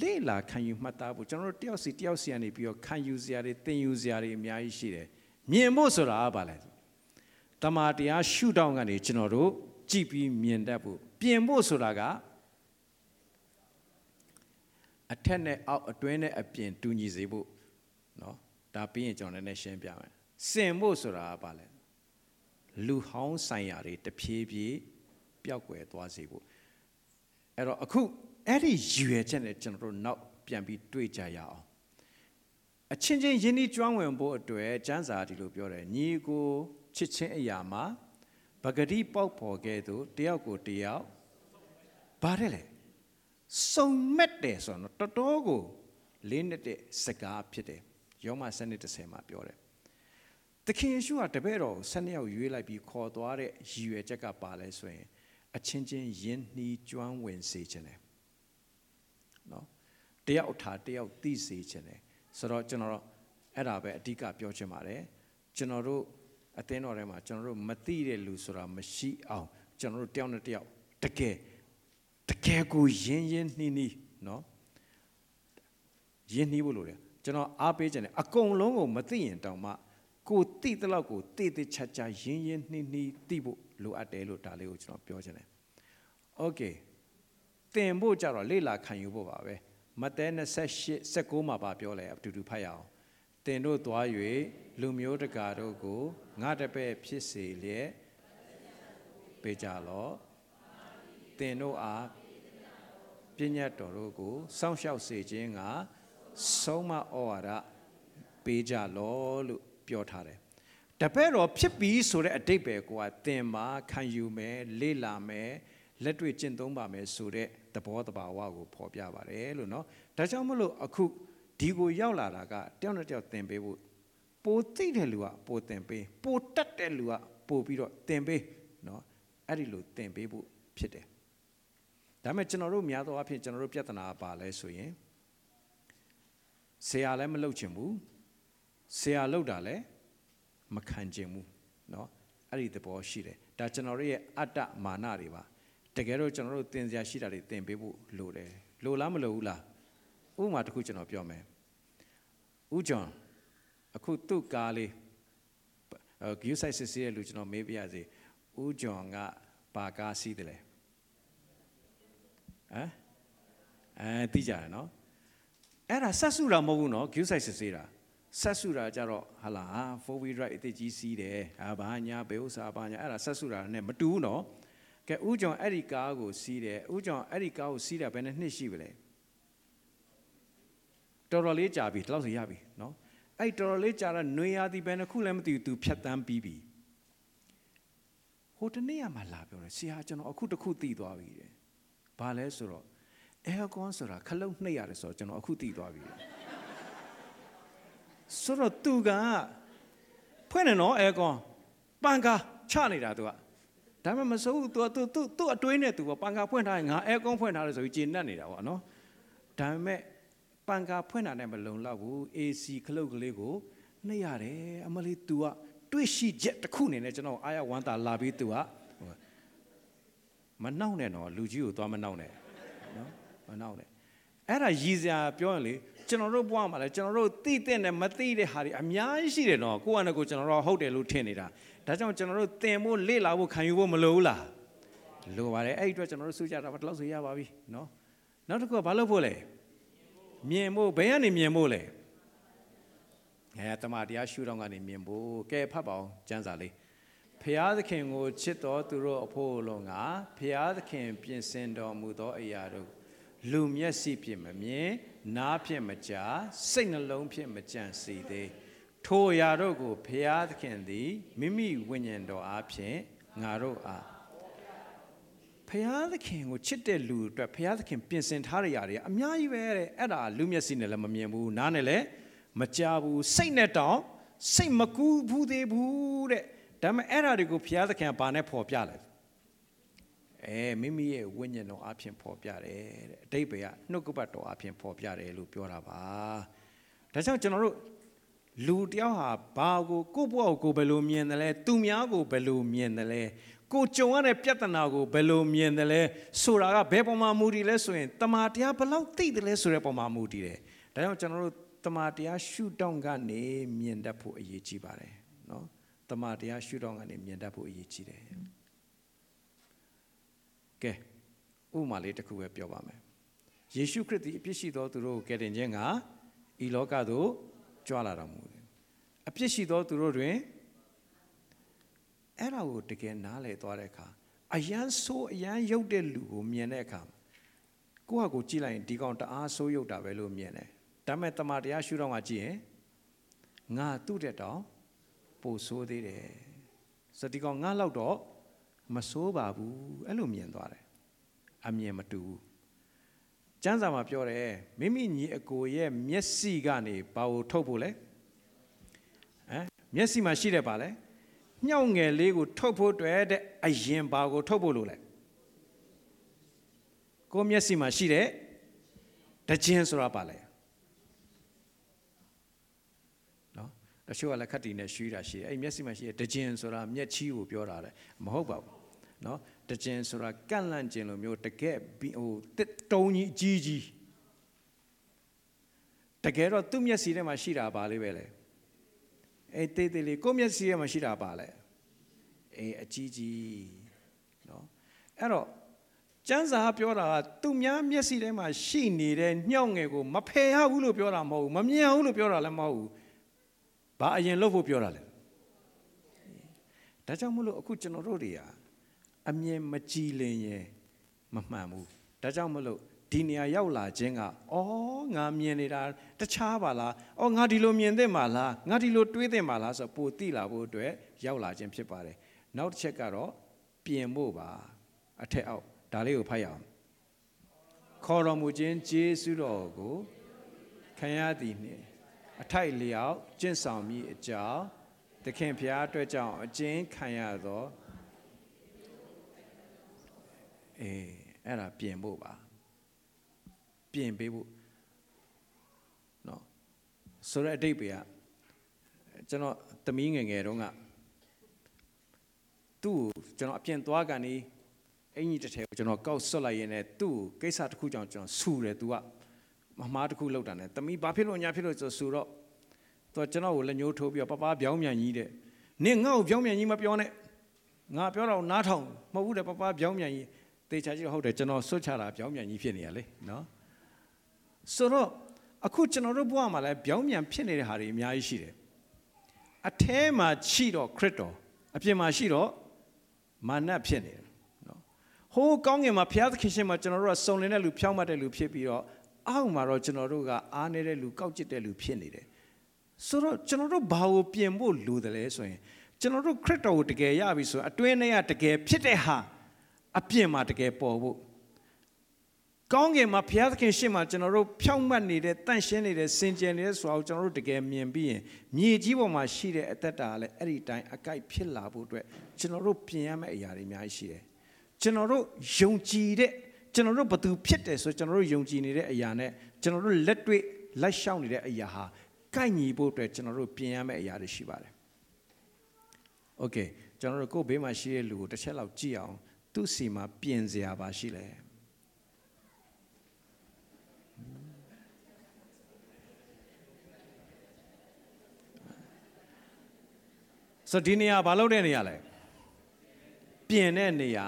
Speaker 2: လေ့လာခံယူမှတ်သားဖို့ကျွန်တော်တို့တယောက်စီတယောက်စီကနေပြီးတော့ခံယူစရာတွေသင်ယူစရာတွေအများကြီးရှိတယ်မြင်ဖို့ဆိုတာကဘာလဲတမာတရားရှုထောင့်ကနေကျွန်တော်တို့ကြည့်ပြီးမြင်တတ်ဖို့ပြင်ဖို့ဆိုတာက အထက်နဲ့အောက်အတွင်းနဲ့အပြင်တူညီစေဖို့နော်ဒါပြီးရင်ကျွန်တော်လည်းနည်းရှင်းပြမယ်စင်ဖို့ဆိုတာကဘာလဲလူဟောင်းဆိုင်ရာတွေတဖြည်းဖြည်းပျောက်ကွယ်သွားစေဖို့အဲ့တော့အခုအဲ့ဒီရွယ်ချက်နဲ့ကျွန်တော်တို့နောက်ပြန်ပြီးတွေ့ကြရအောင်အချင်းချင်းယဉ်ဤကျွမ်းဝင်ဖို့အတွက်ကျမ်းစာဒီလိုပြောတယ်ညီကိုချစ်ချင်းအရာမှာပဂတိပေါက်ပေါ်ခဲ့သူတယောက်ကိုတယောက်ဘာတဲ့လဲ စုံမက်တယ်ဆိုတော့တော်တော်ကိုလေးနှစ်တဲ့စကားဖြစ်တယ်ယောမစနစ်30မှာပြောတယ်သခင်ယေရှုကတပည့်တော်ဆယ်နှစ်ယောက်ရွေးလိုက်ပြီးခေါ်သွားတဲ့ရည်ရွယ်ချက်ကပါလဲဆိုရင်အချင်းချင်းယဉ်နှီးကျွမ်းဝင်စေခြင်းတယ်နော်တယောက်ထားတယောက်သိစေခြင်းတယ်ဆိုတော့ကျွန်တော်အဲ့ဒါပဲအဓိကပြောချင်ပါတယ်ကျွန်တော်တို့အသင်းတော်ထဲမှာကျွန်တော်တို့မသိတဲ့လူဆိုတာမရှိအောင်ကျွန်တော်တို့တယောက်နဲ့တယောက်တကယ်တ ကယ်ကိုယဉ်ယဉ်နှီးနှီးနော်ယဉ်နှီးဖို့လိုတယ်ကျွန်တော်အားပေးခြင်းတယ်အကုန်လုံးကိုမသိရင်တောင်မှကိုတိတဲ့လောက်ကိုတိတိချာချာရင်းရင်းနှီးနှီးတိဖို့လိုအပ်တယ်လို့ဒါလေးကိုကျွန်တော်ပြောချင်တယ်။ Okay သင်ဖို့ကြတော့လေ့လာခံယူဖို့ပါပဲ။မဿဲ28 19မှာပါပြောလဲအတူတူဖတ်ရအောင်။သင်တို့သွား၍လူမျိုးတကာတို့ကိုငါတပည့်ဖြစ်စေလျက်ပေးကြလော့။သင်တို့အား ပညာတော်တို့ကိုစောင့်ရှောက်စေခြင်းကဆုံးမဩဝါဒပေးကြလော့လို့ပြောထားတယ်တပည့်တော်ဖြစ်ပြီဆိုတဲ့အတိတ်ပဲကိုကသင်ပါခံယူမယ်လေ့လာမယ်လက်တွေ့ကျင့်သုံးပါမယ်ဆိုတဲ့သဘောတဘာဝကိုဖော်ပြပါတယ်လို့เนาะဒါကြောင့်မလို့အခုဒီကိုရောက်လာတာကတယောက်နဲ့တယောက်သင်ပေးဖို့ပိုသိတဲ့လူကပိုသင်ပေးပိုတတ်တဲ့လူကပိုပြီးတော့သင်ပေးเนาะအဲ့ဒီလိုသင်ပေးဖို့ဖြစ်တယ် ဒါပေမဲ့ကျွန်တော်တို့များသောအားဖြင့်ကျွန်တော်တို့ပြဿနာပါလဲဆိုရင်ဆရာလည်းမလုပ်ချင်ဘူးဆရာလောက်တာလည်းမခံကျင်ဘူးเนาะအဲ့ဒီသဘောရှိတယ်ဒါကျွန်တော်တို့ရဲ့အတ္တမာနတွေပါတကယ်တော့ကျွန်တော်တို့သင်စရာရှိတာတွေသင်ပေးဖို့လိုတယ်လိုလားမလိုဘူးလားဥပမာတစ်ခုကျွန်တော်ပြောမယ်ဥဂျွန်အခုသူ့ကားလေးဂယူဆိုင်စစ်စီရဲ့လူကျွန်တော်မေးပြရစီဥဂျွန်ကဘာကားစီးတယ်လဲ ဟမ်အဲသိကြတယ်နော်အဲ့ဒါဆက်စုတာမဟုတ်ဘူးနော်ဂယူဆိုင်စစ်စီတာဆက်စုတာကြတော့ဟာလာ four wheel drive အစ်ကြီးစီးတယ်ဟာဘာညာဘယ်ဥစားဘာညာအဲ့ဒါဆက်စုတာနဲ့မတူဘူးနော်ကဲဦးကျော်အဲ့ဒီကားကိုစီးတယ်ဦးကျော်အဲ့ဒီကားကိုစီးတာဘယ်နှစ်နှစ်ရှိပြီလဲတော်တော်လေးကြာပြီဒီလောက်ဆိုရပြီနော် အဲ့တော်တော်လေးကြာတော့ຫນွေရာသီပဲတစ်ခုလည်းမသိဘူး तू ဖြတ်တန်းပြီးပြီဟိုတနေ့ကမှလာပြောတယ်ဆရာကျွန်တော်အခုတစ်ခုသိသွားပြီတဲ့ ဘာလဲဆိုတော့အဲကွန်ဆိုတာခလုတ်နှိပ်ရတယ်ဆိုတော့ကျွန်တော်အခုသိသွားပြီဆိုတော့သူကဖွင့်နေနော်အဲကွန်ပန်ကာချနေတာသူကဒါပေမဲ့မစိုးဘူး तू तू तू तू အတွေးနဲ့ तू ပန်ကာဖွင့်ထားရင်ငါအဲကွန်ဖွင့်ထားတယ်ဆိုပြီးဂျင်းနဲ့နေတာပေါ့နော်ဒါပေမဲ့ပန်ကာဖွင့်တာနဲ့မလုံလောက်ဘူး AC ခလုတ်ကလေးကိုနှိပ်ရတယ်အမလေး तू ကတွေးရှိချက်တစ်ခုအနေနဲ့ကျွန်တော်အားရဝမ်းသာလာပြီး तू က မနှောက်နဲ့တော့လူကြီးကိုသွားမနှောက်နဲ့နော်မနှောက်နဲ့အဲ့ဒါရည်စရာပြောရင်လေကျွန်တော်တို့ဘဝမှာလည်းကျွန်တော်တို့သိတဲ့နဲ့မသိတဲ့ဟာတွေအများကြီးရှိတယ်နော်ကိုယ့်အနေကိုကျွန်တော်တို့ဟုတ်တယ်လို့ထင်နေတာဒါကြောင့်ကျွန်တော်တို့သင်ဖို့လေ့လာဖို့ခံယူဖို့မလိုဘူးလားလိုပါတယ်အဲ့ဒီအတွက်ကျွန်တော်တို့စူးကြတာဘာလို့ဆိုရပါပြီနော်နောက်တစ်ခုကဘာလို့ဖို့လဲမြင်ဖို့ဘယ်ကနေမြင်ဖို့လဲအဲတမန်တရားရှုတော့ကနေမြင်ဖို့ကဲဖတ်ပါအောင်ကျမ်းစာလေး ဖျားသခင်ကိုချစ်တော်သူတို့အဖို့လုံးကဖျားသခင်ပြင်ဆင်တော်မူသောအရာတို့လူမျက်စိဖြင့်မမြင်နားဖြင့်မကြားစိတ်နှလုံးဖြင့်မကြံစီသေးထိုအရာတို့ကိုဖျားသခင်သည်မိမိဝိညာဉ်တော်အားဖြင့်ငါတို့အားဖျားသခင်ကိုချစ်တဲ့လူအတွက်ဖျားသခင်ပြင်ဆင်ထားတဲ့ຢာတွေအများကြီးပဲတဲ့အဲ့ဒါလူမျက်စိနဲ့လည်းမမြင်ဘူးနားနဲ့လည်းမကြားဘူးစိတ်နဲ့တောင်စိတ်မကူးဘူးသေးဘူးတဲ့ ဒါပေမဲ့အဲ့ဒါတွေကိုဘုရားသခင်ကဘာနဲ့ဖော်ပြလဲအဲမိမိရဲ့ဝိညာဉ်တော်အဖြစ်ဖော်ပြတယ်တဲ့အတိတ်ပဲကနှုတ်ကပတ်တော်အဖြစ်ဖော်ပြတယ်လို့ပြောတာပါဒါကြောင့်ကျွန်တော်တို့လူတယောက်ဟာဘာကိုကိုယ့်ဘဝကိုကိုယ်ဘယ်လိုမြင်တယ်လဲသူများကိုဘယ်လိုမြင်တယ်လဲကိုကြုံရတဲ့ပြဿနာကိုဘယ်လိုမြင်တယ်လဲဆိုတာကဘယ်ပုံမှာမူတည်လဲဆိုရင်တမာတရားဘယ်လောက်သိတယ်လဲဆိုတဲ့ပုံမှာမူတည်တယ်ဒါကြောင့်ကျွန်တော်တို့တမာတရားရှုတောင့်ကနေမြင်တတ်ဖို့အရေးကြီးပါတယ်နော် တမန်တရားရှုတော့ကနေမြင်တတ်ဖို့အရေးကြီးတယ်ကဲဥပမာလေးတစ်ခုပဲပြောပါမယ်ယေရှုခရစ်သည်အပြစ်ရှိသောသူတို့ကိုကယ်တင်ခြင်းကဤလောကသို့ကြွလာတော်မူတယ်အပြစ်ရှိသောသူတို့တွင်အဲ့ဒါကိုတကယ်နားလည်သွားတဲ့အခါအယမ်းဆိုးအယမ်းရုပ်တဲ့လူကိုမြင်တဲ့အခါကိုယ့်ဟာကိုကြည့်လိုက်ရင်ဒီကောင်တအားဆိုးရုပ်တာပဲလို့မြင်တယ်ဒါပေမဲ့တမန်တရားရှုတော့မှကြည့်ရင်ငါသူ့တဲ့တောင် ပိုဆိုးသေးတယ်ဆိုဒီကောင်ငါလောက်တော့မဆိုးပါဘူးအဲ့လိုမြင်သွားတယ်အမြင်မတူဘူးကျမ်းစာမှာပြောတယ်မိမိညီအကိုရဲ့မျက်စိကနေဘာကိုထုတ်ဖို့လဲဟမ်မျက်စိမှာရှိတဲ့ပါလဲညှောက်ငယ်လေးကိုထုတ်ဖို့တွေ့တဲ့အရင်ဘာကိုထုတ်ဖို့လို့လဲကိုမျက်စိမှာရှိတဲ့တခြင်းဆိုတာပါလဲ တချို့ကလက်ခတ်တီနဲ့ရှူးတာရှိတယ်အဲ့မျက်စိမှာရှိတဲ့တကြင်ဆိုတာမျက်ချီးကိုပြောတာလေမဟုတ်ပါဘူးနော်တကြင်ဆိုတာကန့်လန့်ကျင်လိုမျိုးတကယ်ဟိုတုံးကြီးအကြီးကြီးတကယ်တော့သူ့မျက်စိထဲမှာရှိတာပါလေးပဲလေအေးတေးတေးလေးကိုမျက်စိထဲမှာရှိတာပါလေအေးအကြီးကြီးနော်အဲ့တော့ကျန်းစာပြောတာကသူများမျက်စိထဲမှာရှိနေတဲ့ညှောက်ငယ်ကိုမဖယ်ရဘူးလို့ပြောတာမဟုတ်ဘူးမမြင်ဘူးလို့ပြောတာလည်းမဟုတ်ဘူး ဘာအရင်လုပ်ဖို့ပြောတာလဲဒါကြောင့်မလို့အခုကျွန်တော်တို့တွေဟာအမြင်မကြည်လင်ရင်မမှန်ဘူးဒါကြောင့်မလို့ဒီနေရာရောက်လာခြင်းကအော်ငါမြင်နေတာတခြားပါလားအော်ငါဒီလိုမြင်သင့်ပါလားငါဒီလိုတွေးသင့်ပါလားဆိုပိုသိလာဖို့အတွက်ရောက်လာခြင်းဖြစ်ပါတယ်နောက်တစ်ချက်ကတော့ပြင်ဖို့ပါအထက်အောက်ဒါလေးကိုဖတ်ရအောင်ခေါ်တော်မူခြင်းဂျေစုတော်ကိုခံရသည်နှင့် အထိုက်လျောက်ကျင့်ဆောင်မိအကြောင်းသခင်ဖျားအတွက်ကြောင့်အကျဉ်းခံရသောအေးအဲ့ဒါပြင်ဖို့ပါပြင်ပေးဖို့เนาะဆိုတဲ့အတိတ်ပဲကကျွန်တော်သမီးငယ်ငယ်တုန်းကသူ့ကျွန်တော်အပြင်သွားကန်နေအင်ကြီးတစ်ထည်ကိုကျွန်တော်ကောက်ဆွတ်လိုက်ရင်းနဲ့သူ့ကိစ္စတစ်ခုကြောင့်ကျွန်တော်ဆူတယ်သူက မမားတစ်ခုလောက်တာနဲ့သမီးဘာဖြစ်လို့ညာဖြစ်လို့ဆိုဆိုတော့သူကကျွန်တော်ကိုလက်ညှိုးထိုးပြီးတော့ပပပြောင်းမြန်ကြီးတဲ့နင်ငါ့ကိုပြောင်းမြန်ကြီးမပြောနဲ့ငါပြောတော့နားထောင်မဟုတ်ဘူးတဲ့ပပပြောင်းမြန်ကြီးတေချာကြီးဟုတ်တယ်ကျွန်တော်ဆွတ်ချတာပြောင်းမြန်ကြီးဖြစ်နေရလေနော်ဆိုတော့အခုကျွန်တော်တို့ဘဝမှာလည်းပြောင်းမြန်ဖြစ်နေတဲ့ဟာတွေအများကြီးရှိတယ်အထဲမှာရှိတော့ခရစ်တော်အပြင်မှာရှိတော့မာနဖြစ်နေတယ်နော်ဟိုးကောင်းငင်မှာဘုရားသခင်ရှင်မှာကျွန်တော်တို့ကစုံလင်တဲ့လူဖြောင်းမှတ်တဲ့လူဖြစ်ပြီးတော့ အောက်မှာတော့ကျွန်တော်တို့ကအားနေတဲ့လူကောက်ကျစ်တဲ့လူဖြစ်နေတယ်ဆိုတော့ကျွန်တော်တို့ဘာကိုပြင်ဖို့လိုတယ်လဲဆိုရင်ကျွန်တော်တို့ခရစ်တော်ကိုတကယ်ရပြီဆိုရင်အတွင်းထဲကတကယ်ဖြစ်တဲ့ဟာအပြင်မှာတကယ်ပေါ်ဖို့ကောင်းကင်မှာဘုရားသခင်ရှေ့မှာကျွန်တော်တို့ဖြောင့်မတ်နေတဲ့တန့်ရှင်းနေတဲ့စင်ကြယ်နေတဲ့ဆိုတာကိုကျွန်တော်တို့တကယ်မြင်ပြီးရင်မြေကြီးပေါ်မှာရှိတဲ့အသက်တာကလည်းအဲ့ဒီတိုင်းအကိုက်ဖြစ်လာဖို့အတွက်ကျွန်တော်တို့ပြင်ရမယ့်အရာတွေအများကြီးရှိတယ်ကျွန်တော်တို့ယုံကြည်တဲ့ ကျွန်တော်တို့ဘသူဖြစ်တယ်ဆိုကျွန်တော်တို့ယုံကြည်နေတဲ့အရာနဲ့ကျွန်တော်တို့လက်တွေ့လိုက်ရှောက်နေတဲ့အရာဟာကိုက်ညီဖို့အတွက်ကျွန်တော်တို့ပြင်ရမယ့်အရာတွေရှိပါတယ်โอเคကျွန်တော်တို့ကိုယ့်ဘေးမှာရှိတဲ့လူကိုတစ်ချက်လောက်ကြည့်အောင်သူ့စီမှာပြင်စရာပါရှိလဲဆိုတော့ဒီနေရာဘာလုပ်တဲ့နေရာလဲပြင်တဲ့နေရာ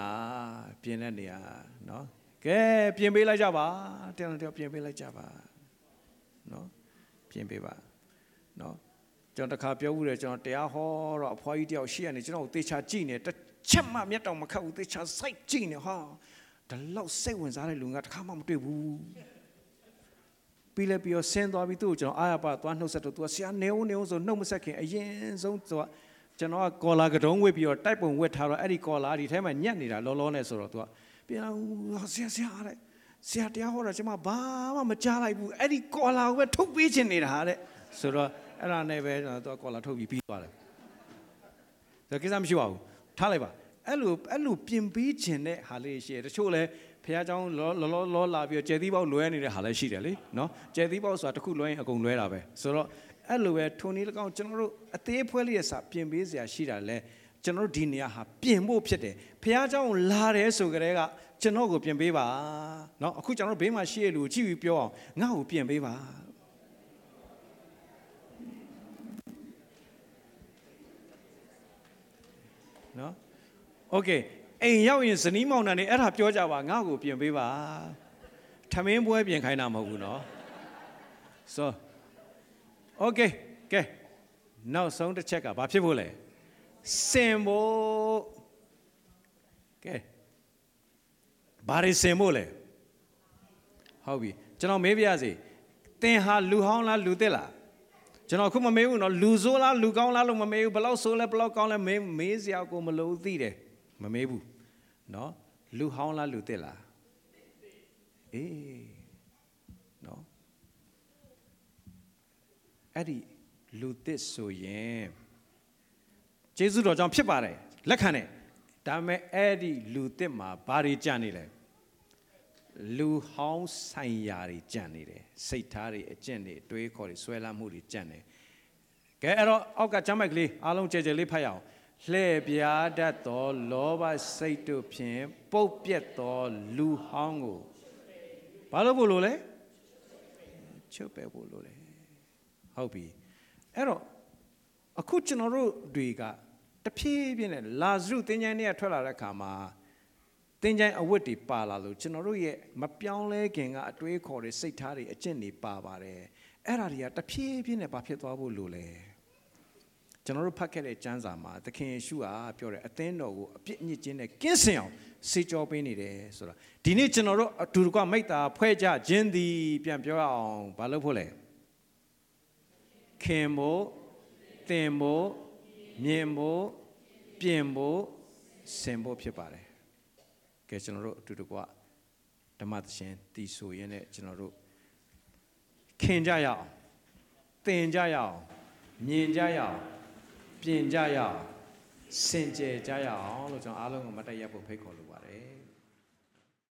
Speaker 2: ပြင်တဲ့နေရာเนาะ ကဲပြင်ပေးလိုက်ကြပါတင်းတော့ပြင်ပေးလိုက်ကြပါနော်ပြင်ပေးပါနော်ကျွန်တော်တခါပြောဦးတယ်ကျွန်တော်တရားဟောတော့အဖွားကြီးတယောက်ရှိရနေကျွန်တော်သေချာကြည့်နေတစ်ချက်မှမျက်တောင်မခတ်ဘူးသေချာစိုက်ကြည့်နေဟာဒီလောက်စိတ်ဝင်စားတဲ့လူကတခါမှမတွေ့ဘူးပြီးလဲပြီးတော့ဆင်းသွားပြီးသူ့ကိုကျွန်တော်အာရပါသွားနှုတ်ဆက်တော့သူကဆရာနေဦးနေဦးဆိုနှုတ်မဆက်ခင်အရင်ဆုံးသူကကျွန်တော်ကကော်လာကတုံးဝစ်ပြီးတော့တိုက်ပုံဝစ်ထားတော့အဲ့ဒီကော်လာဒီထဲမှာညက်နေတာလောလောနဲ့ဆိုတော့သူက ပြန်ဆရာဆရာတဲ့ဆရာတရားဟောတာကျွန်မဘာမှမကြားလိုက်ဘူးအဲ့ဒီကော်လာကိုပဲထုတ်ပေးချင်နေတာတဲ့ဆိုတော့အဲ့ဒါနဲ့ပဲသူကကော်လာထုတ်ပြီးပြီးသွားတယ်ဒါကိစ္စမရှိပါဘူးထားလိုက်ပါအဲ့လိုအဲ့လိုပြင်ပေးခြင်းတဲ့ဟာလေးရှိတယ်တချို့လဲဖះเจ้าလောလောလောလာပြီးတော့ကျဲသီးပေါက်လွဲနေတဲ့ဟာလည်းရှိတယ်လေနော်ကျဲသီးပေါက်ဆိုတာတစ်ခုလွဲရင်အကုန်လွဲတာပဲဆိုတော့အဲ့လိုပဲထုံနည်း၎င်းကျွန်တော်တို့အသေးဖွဲလေးရဲ့စာပြင်ပေးစရာရှိတာလဲ ကျွန်တော်တို့ဒီနေရာဟာပြင်ဖို့ဖြစ်တယ်ဖះเจ้าလာတယ်ဆိုကြတဲ့ကကျွန်တော်ကိုပြင်ပေးပါเนาะအခုကျွန်တော်တို့ဘေးမှာရှိရလူကိုကြည့်ပြီးပြောအောင်ငါ့ကိုပြင်ပေးပါနော်โอเคအိမ်ရောက်ရင်ဇနီးမောင်နှံနေအဲ့ဒါပြောကြပါငါ့ကိုပြင်ပေးပါထမင်းပွဲပြင်ခိုင်းတာမဟုတ်ဘူးเนาะ so โอเคကဲနောက်ဆုံးတစ်ချက်ကဘာဖြစ်ဖို့လဲ စင်ဖို့ကဲဘာတွေစင်ဖို့လဲဟုတ်ပြီကျွန်တော်မေးပြရစီသင်ဟာလူဟောင်းလားလူသစ်လားကျွန်တော်ခုမမေးဘူးနော်လူဆိုးလားလူကောင်းလားလို့မမေးဘူးဘလောက်ဆိုးလဲဘလောက်ကောင်းလဲမေးမေးစရာကိုမလိုသိတယ်မမေးဘူးနော်လူဟောင်းလားလူသစ်လားအေးနော်အဲ့ဒီလူသစ်ဆိုရင် ကျေးဇူးတော်ကြောင့်ဖြစ်ပါတယ်လက်ခံတယ်ဒါပေမဲ့အဲ့ဒီလူသစ်မှာဘာတွေကြံနေလဲလူဟောင်းဆိုင်ရာတွေကြံနေတယ်စိတ်ထားတွေအကျင့်တွေတွေးခေါ်တွေဆွဲလမ်းမှုတွေကြံတယ်ကဲအဲ့တော့အောက်ကကျမ်းမိုက်ကလေးအားလုံးကြဲကြဲလေးဖတ်ရအောင်လှဲ့ပြားတတ်သောလောဘစိတ်တို့ဖြင့်ပုတ်ပြက်သောလူဟောင်းကိုဘာလို့ဖို့လို့လဲချုပ်ပဲဖို့လို့လဲဟုတ်ပြီအဲ့တော့အခုကျွန်တော်တို့တွေက တဖြည်းဖြည်းနဲ့လာဇရုတင်းချိုင်းတွေကထွက်လာတဲ့အခါမှာတင်းချိုင်းအဝတ်တွေပါလာလို့ကျွန်တော်တို့ရဲ့မပြောင်းလဲခင်ကအတွေးခေါ်တွေစိတ်ထားတွေအကျင့်တွေပါပါတယ်အဲ့ဒါတွေကတဖြည်းဖြည်းနဲ့ဘာဖြစ်သွားဖို့လို့လဲကျွန်တော်တို့ဖတ်ခဲ့တဲ့ကျမ်းစာမှာသခင်ယေရှုဟာပြောတယ်အသင်းတော်ကိုအပြစ်အညစ်အကြေးနဲ့ကင်းစင်အောင်စေကြောပေးနေတယ်ဆိုတာဒီနေ့ကျွန်တော်တို့အတူတကွမိတ္တာဖွဲ့ကြခြင်းသည်ပြန်ပြောရအောင်ဘာလို့ဖို့လဲခင်ဖို့တင်ဖို့ မြင်ဖို့ပြင်ဖို့စင်ဖို့ဖြစ်ပါတယ်ကဲကျွန်တော်တို့အတူတကွဓမ္မသရှင်တည်ဆိုရင်းနဲ့ကျွန်တော်တို့ခင်ကြရအောင်တင်ကြရအောင်မြင်ကြရအောင်ပြင်ကြရအောင်စင်ကြယ်ကြရအောင်လို့ကျွန်တော်အားလုံးကိုမတ်တရဖို့ဖိတ်ခေါ်လိုပါတယ်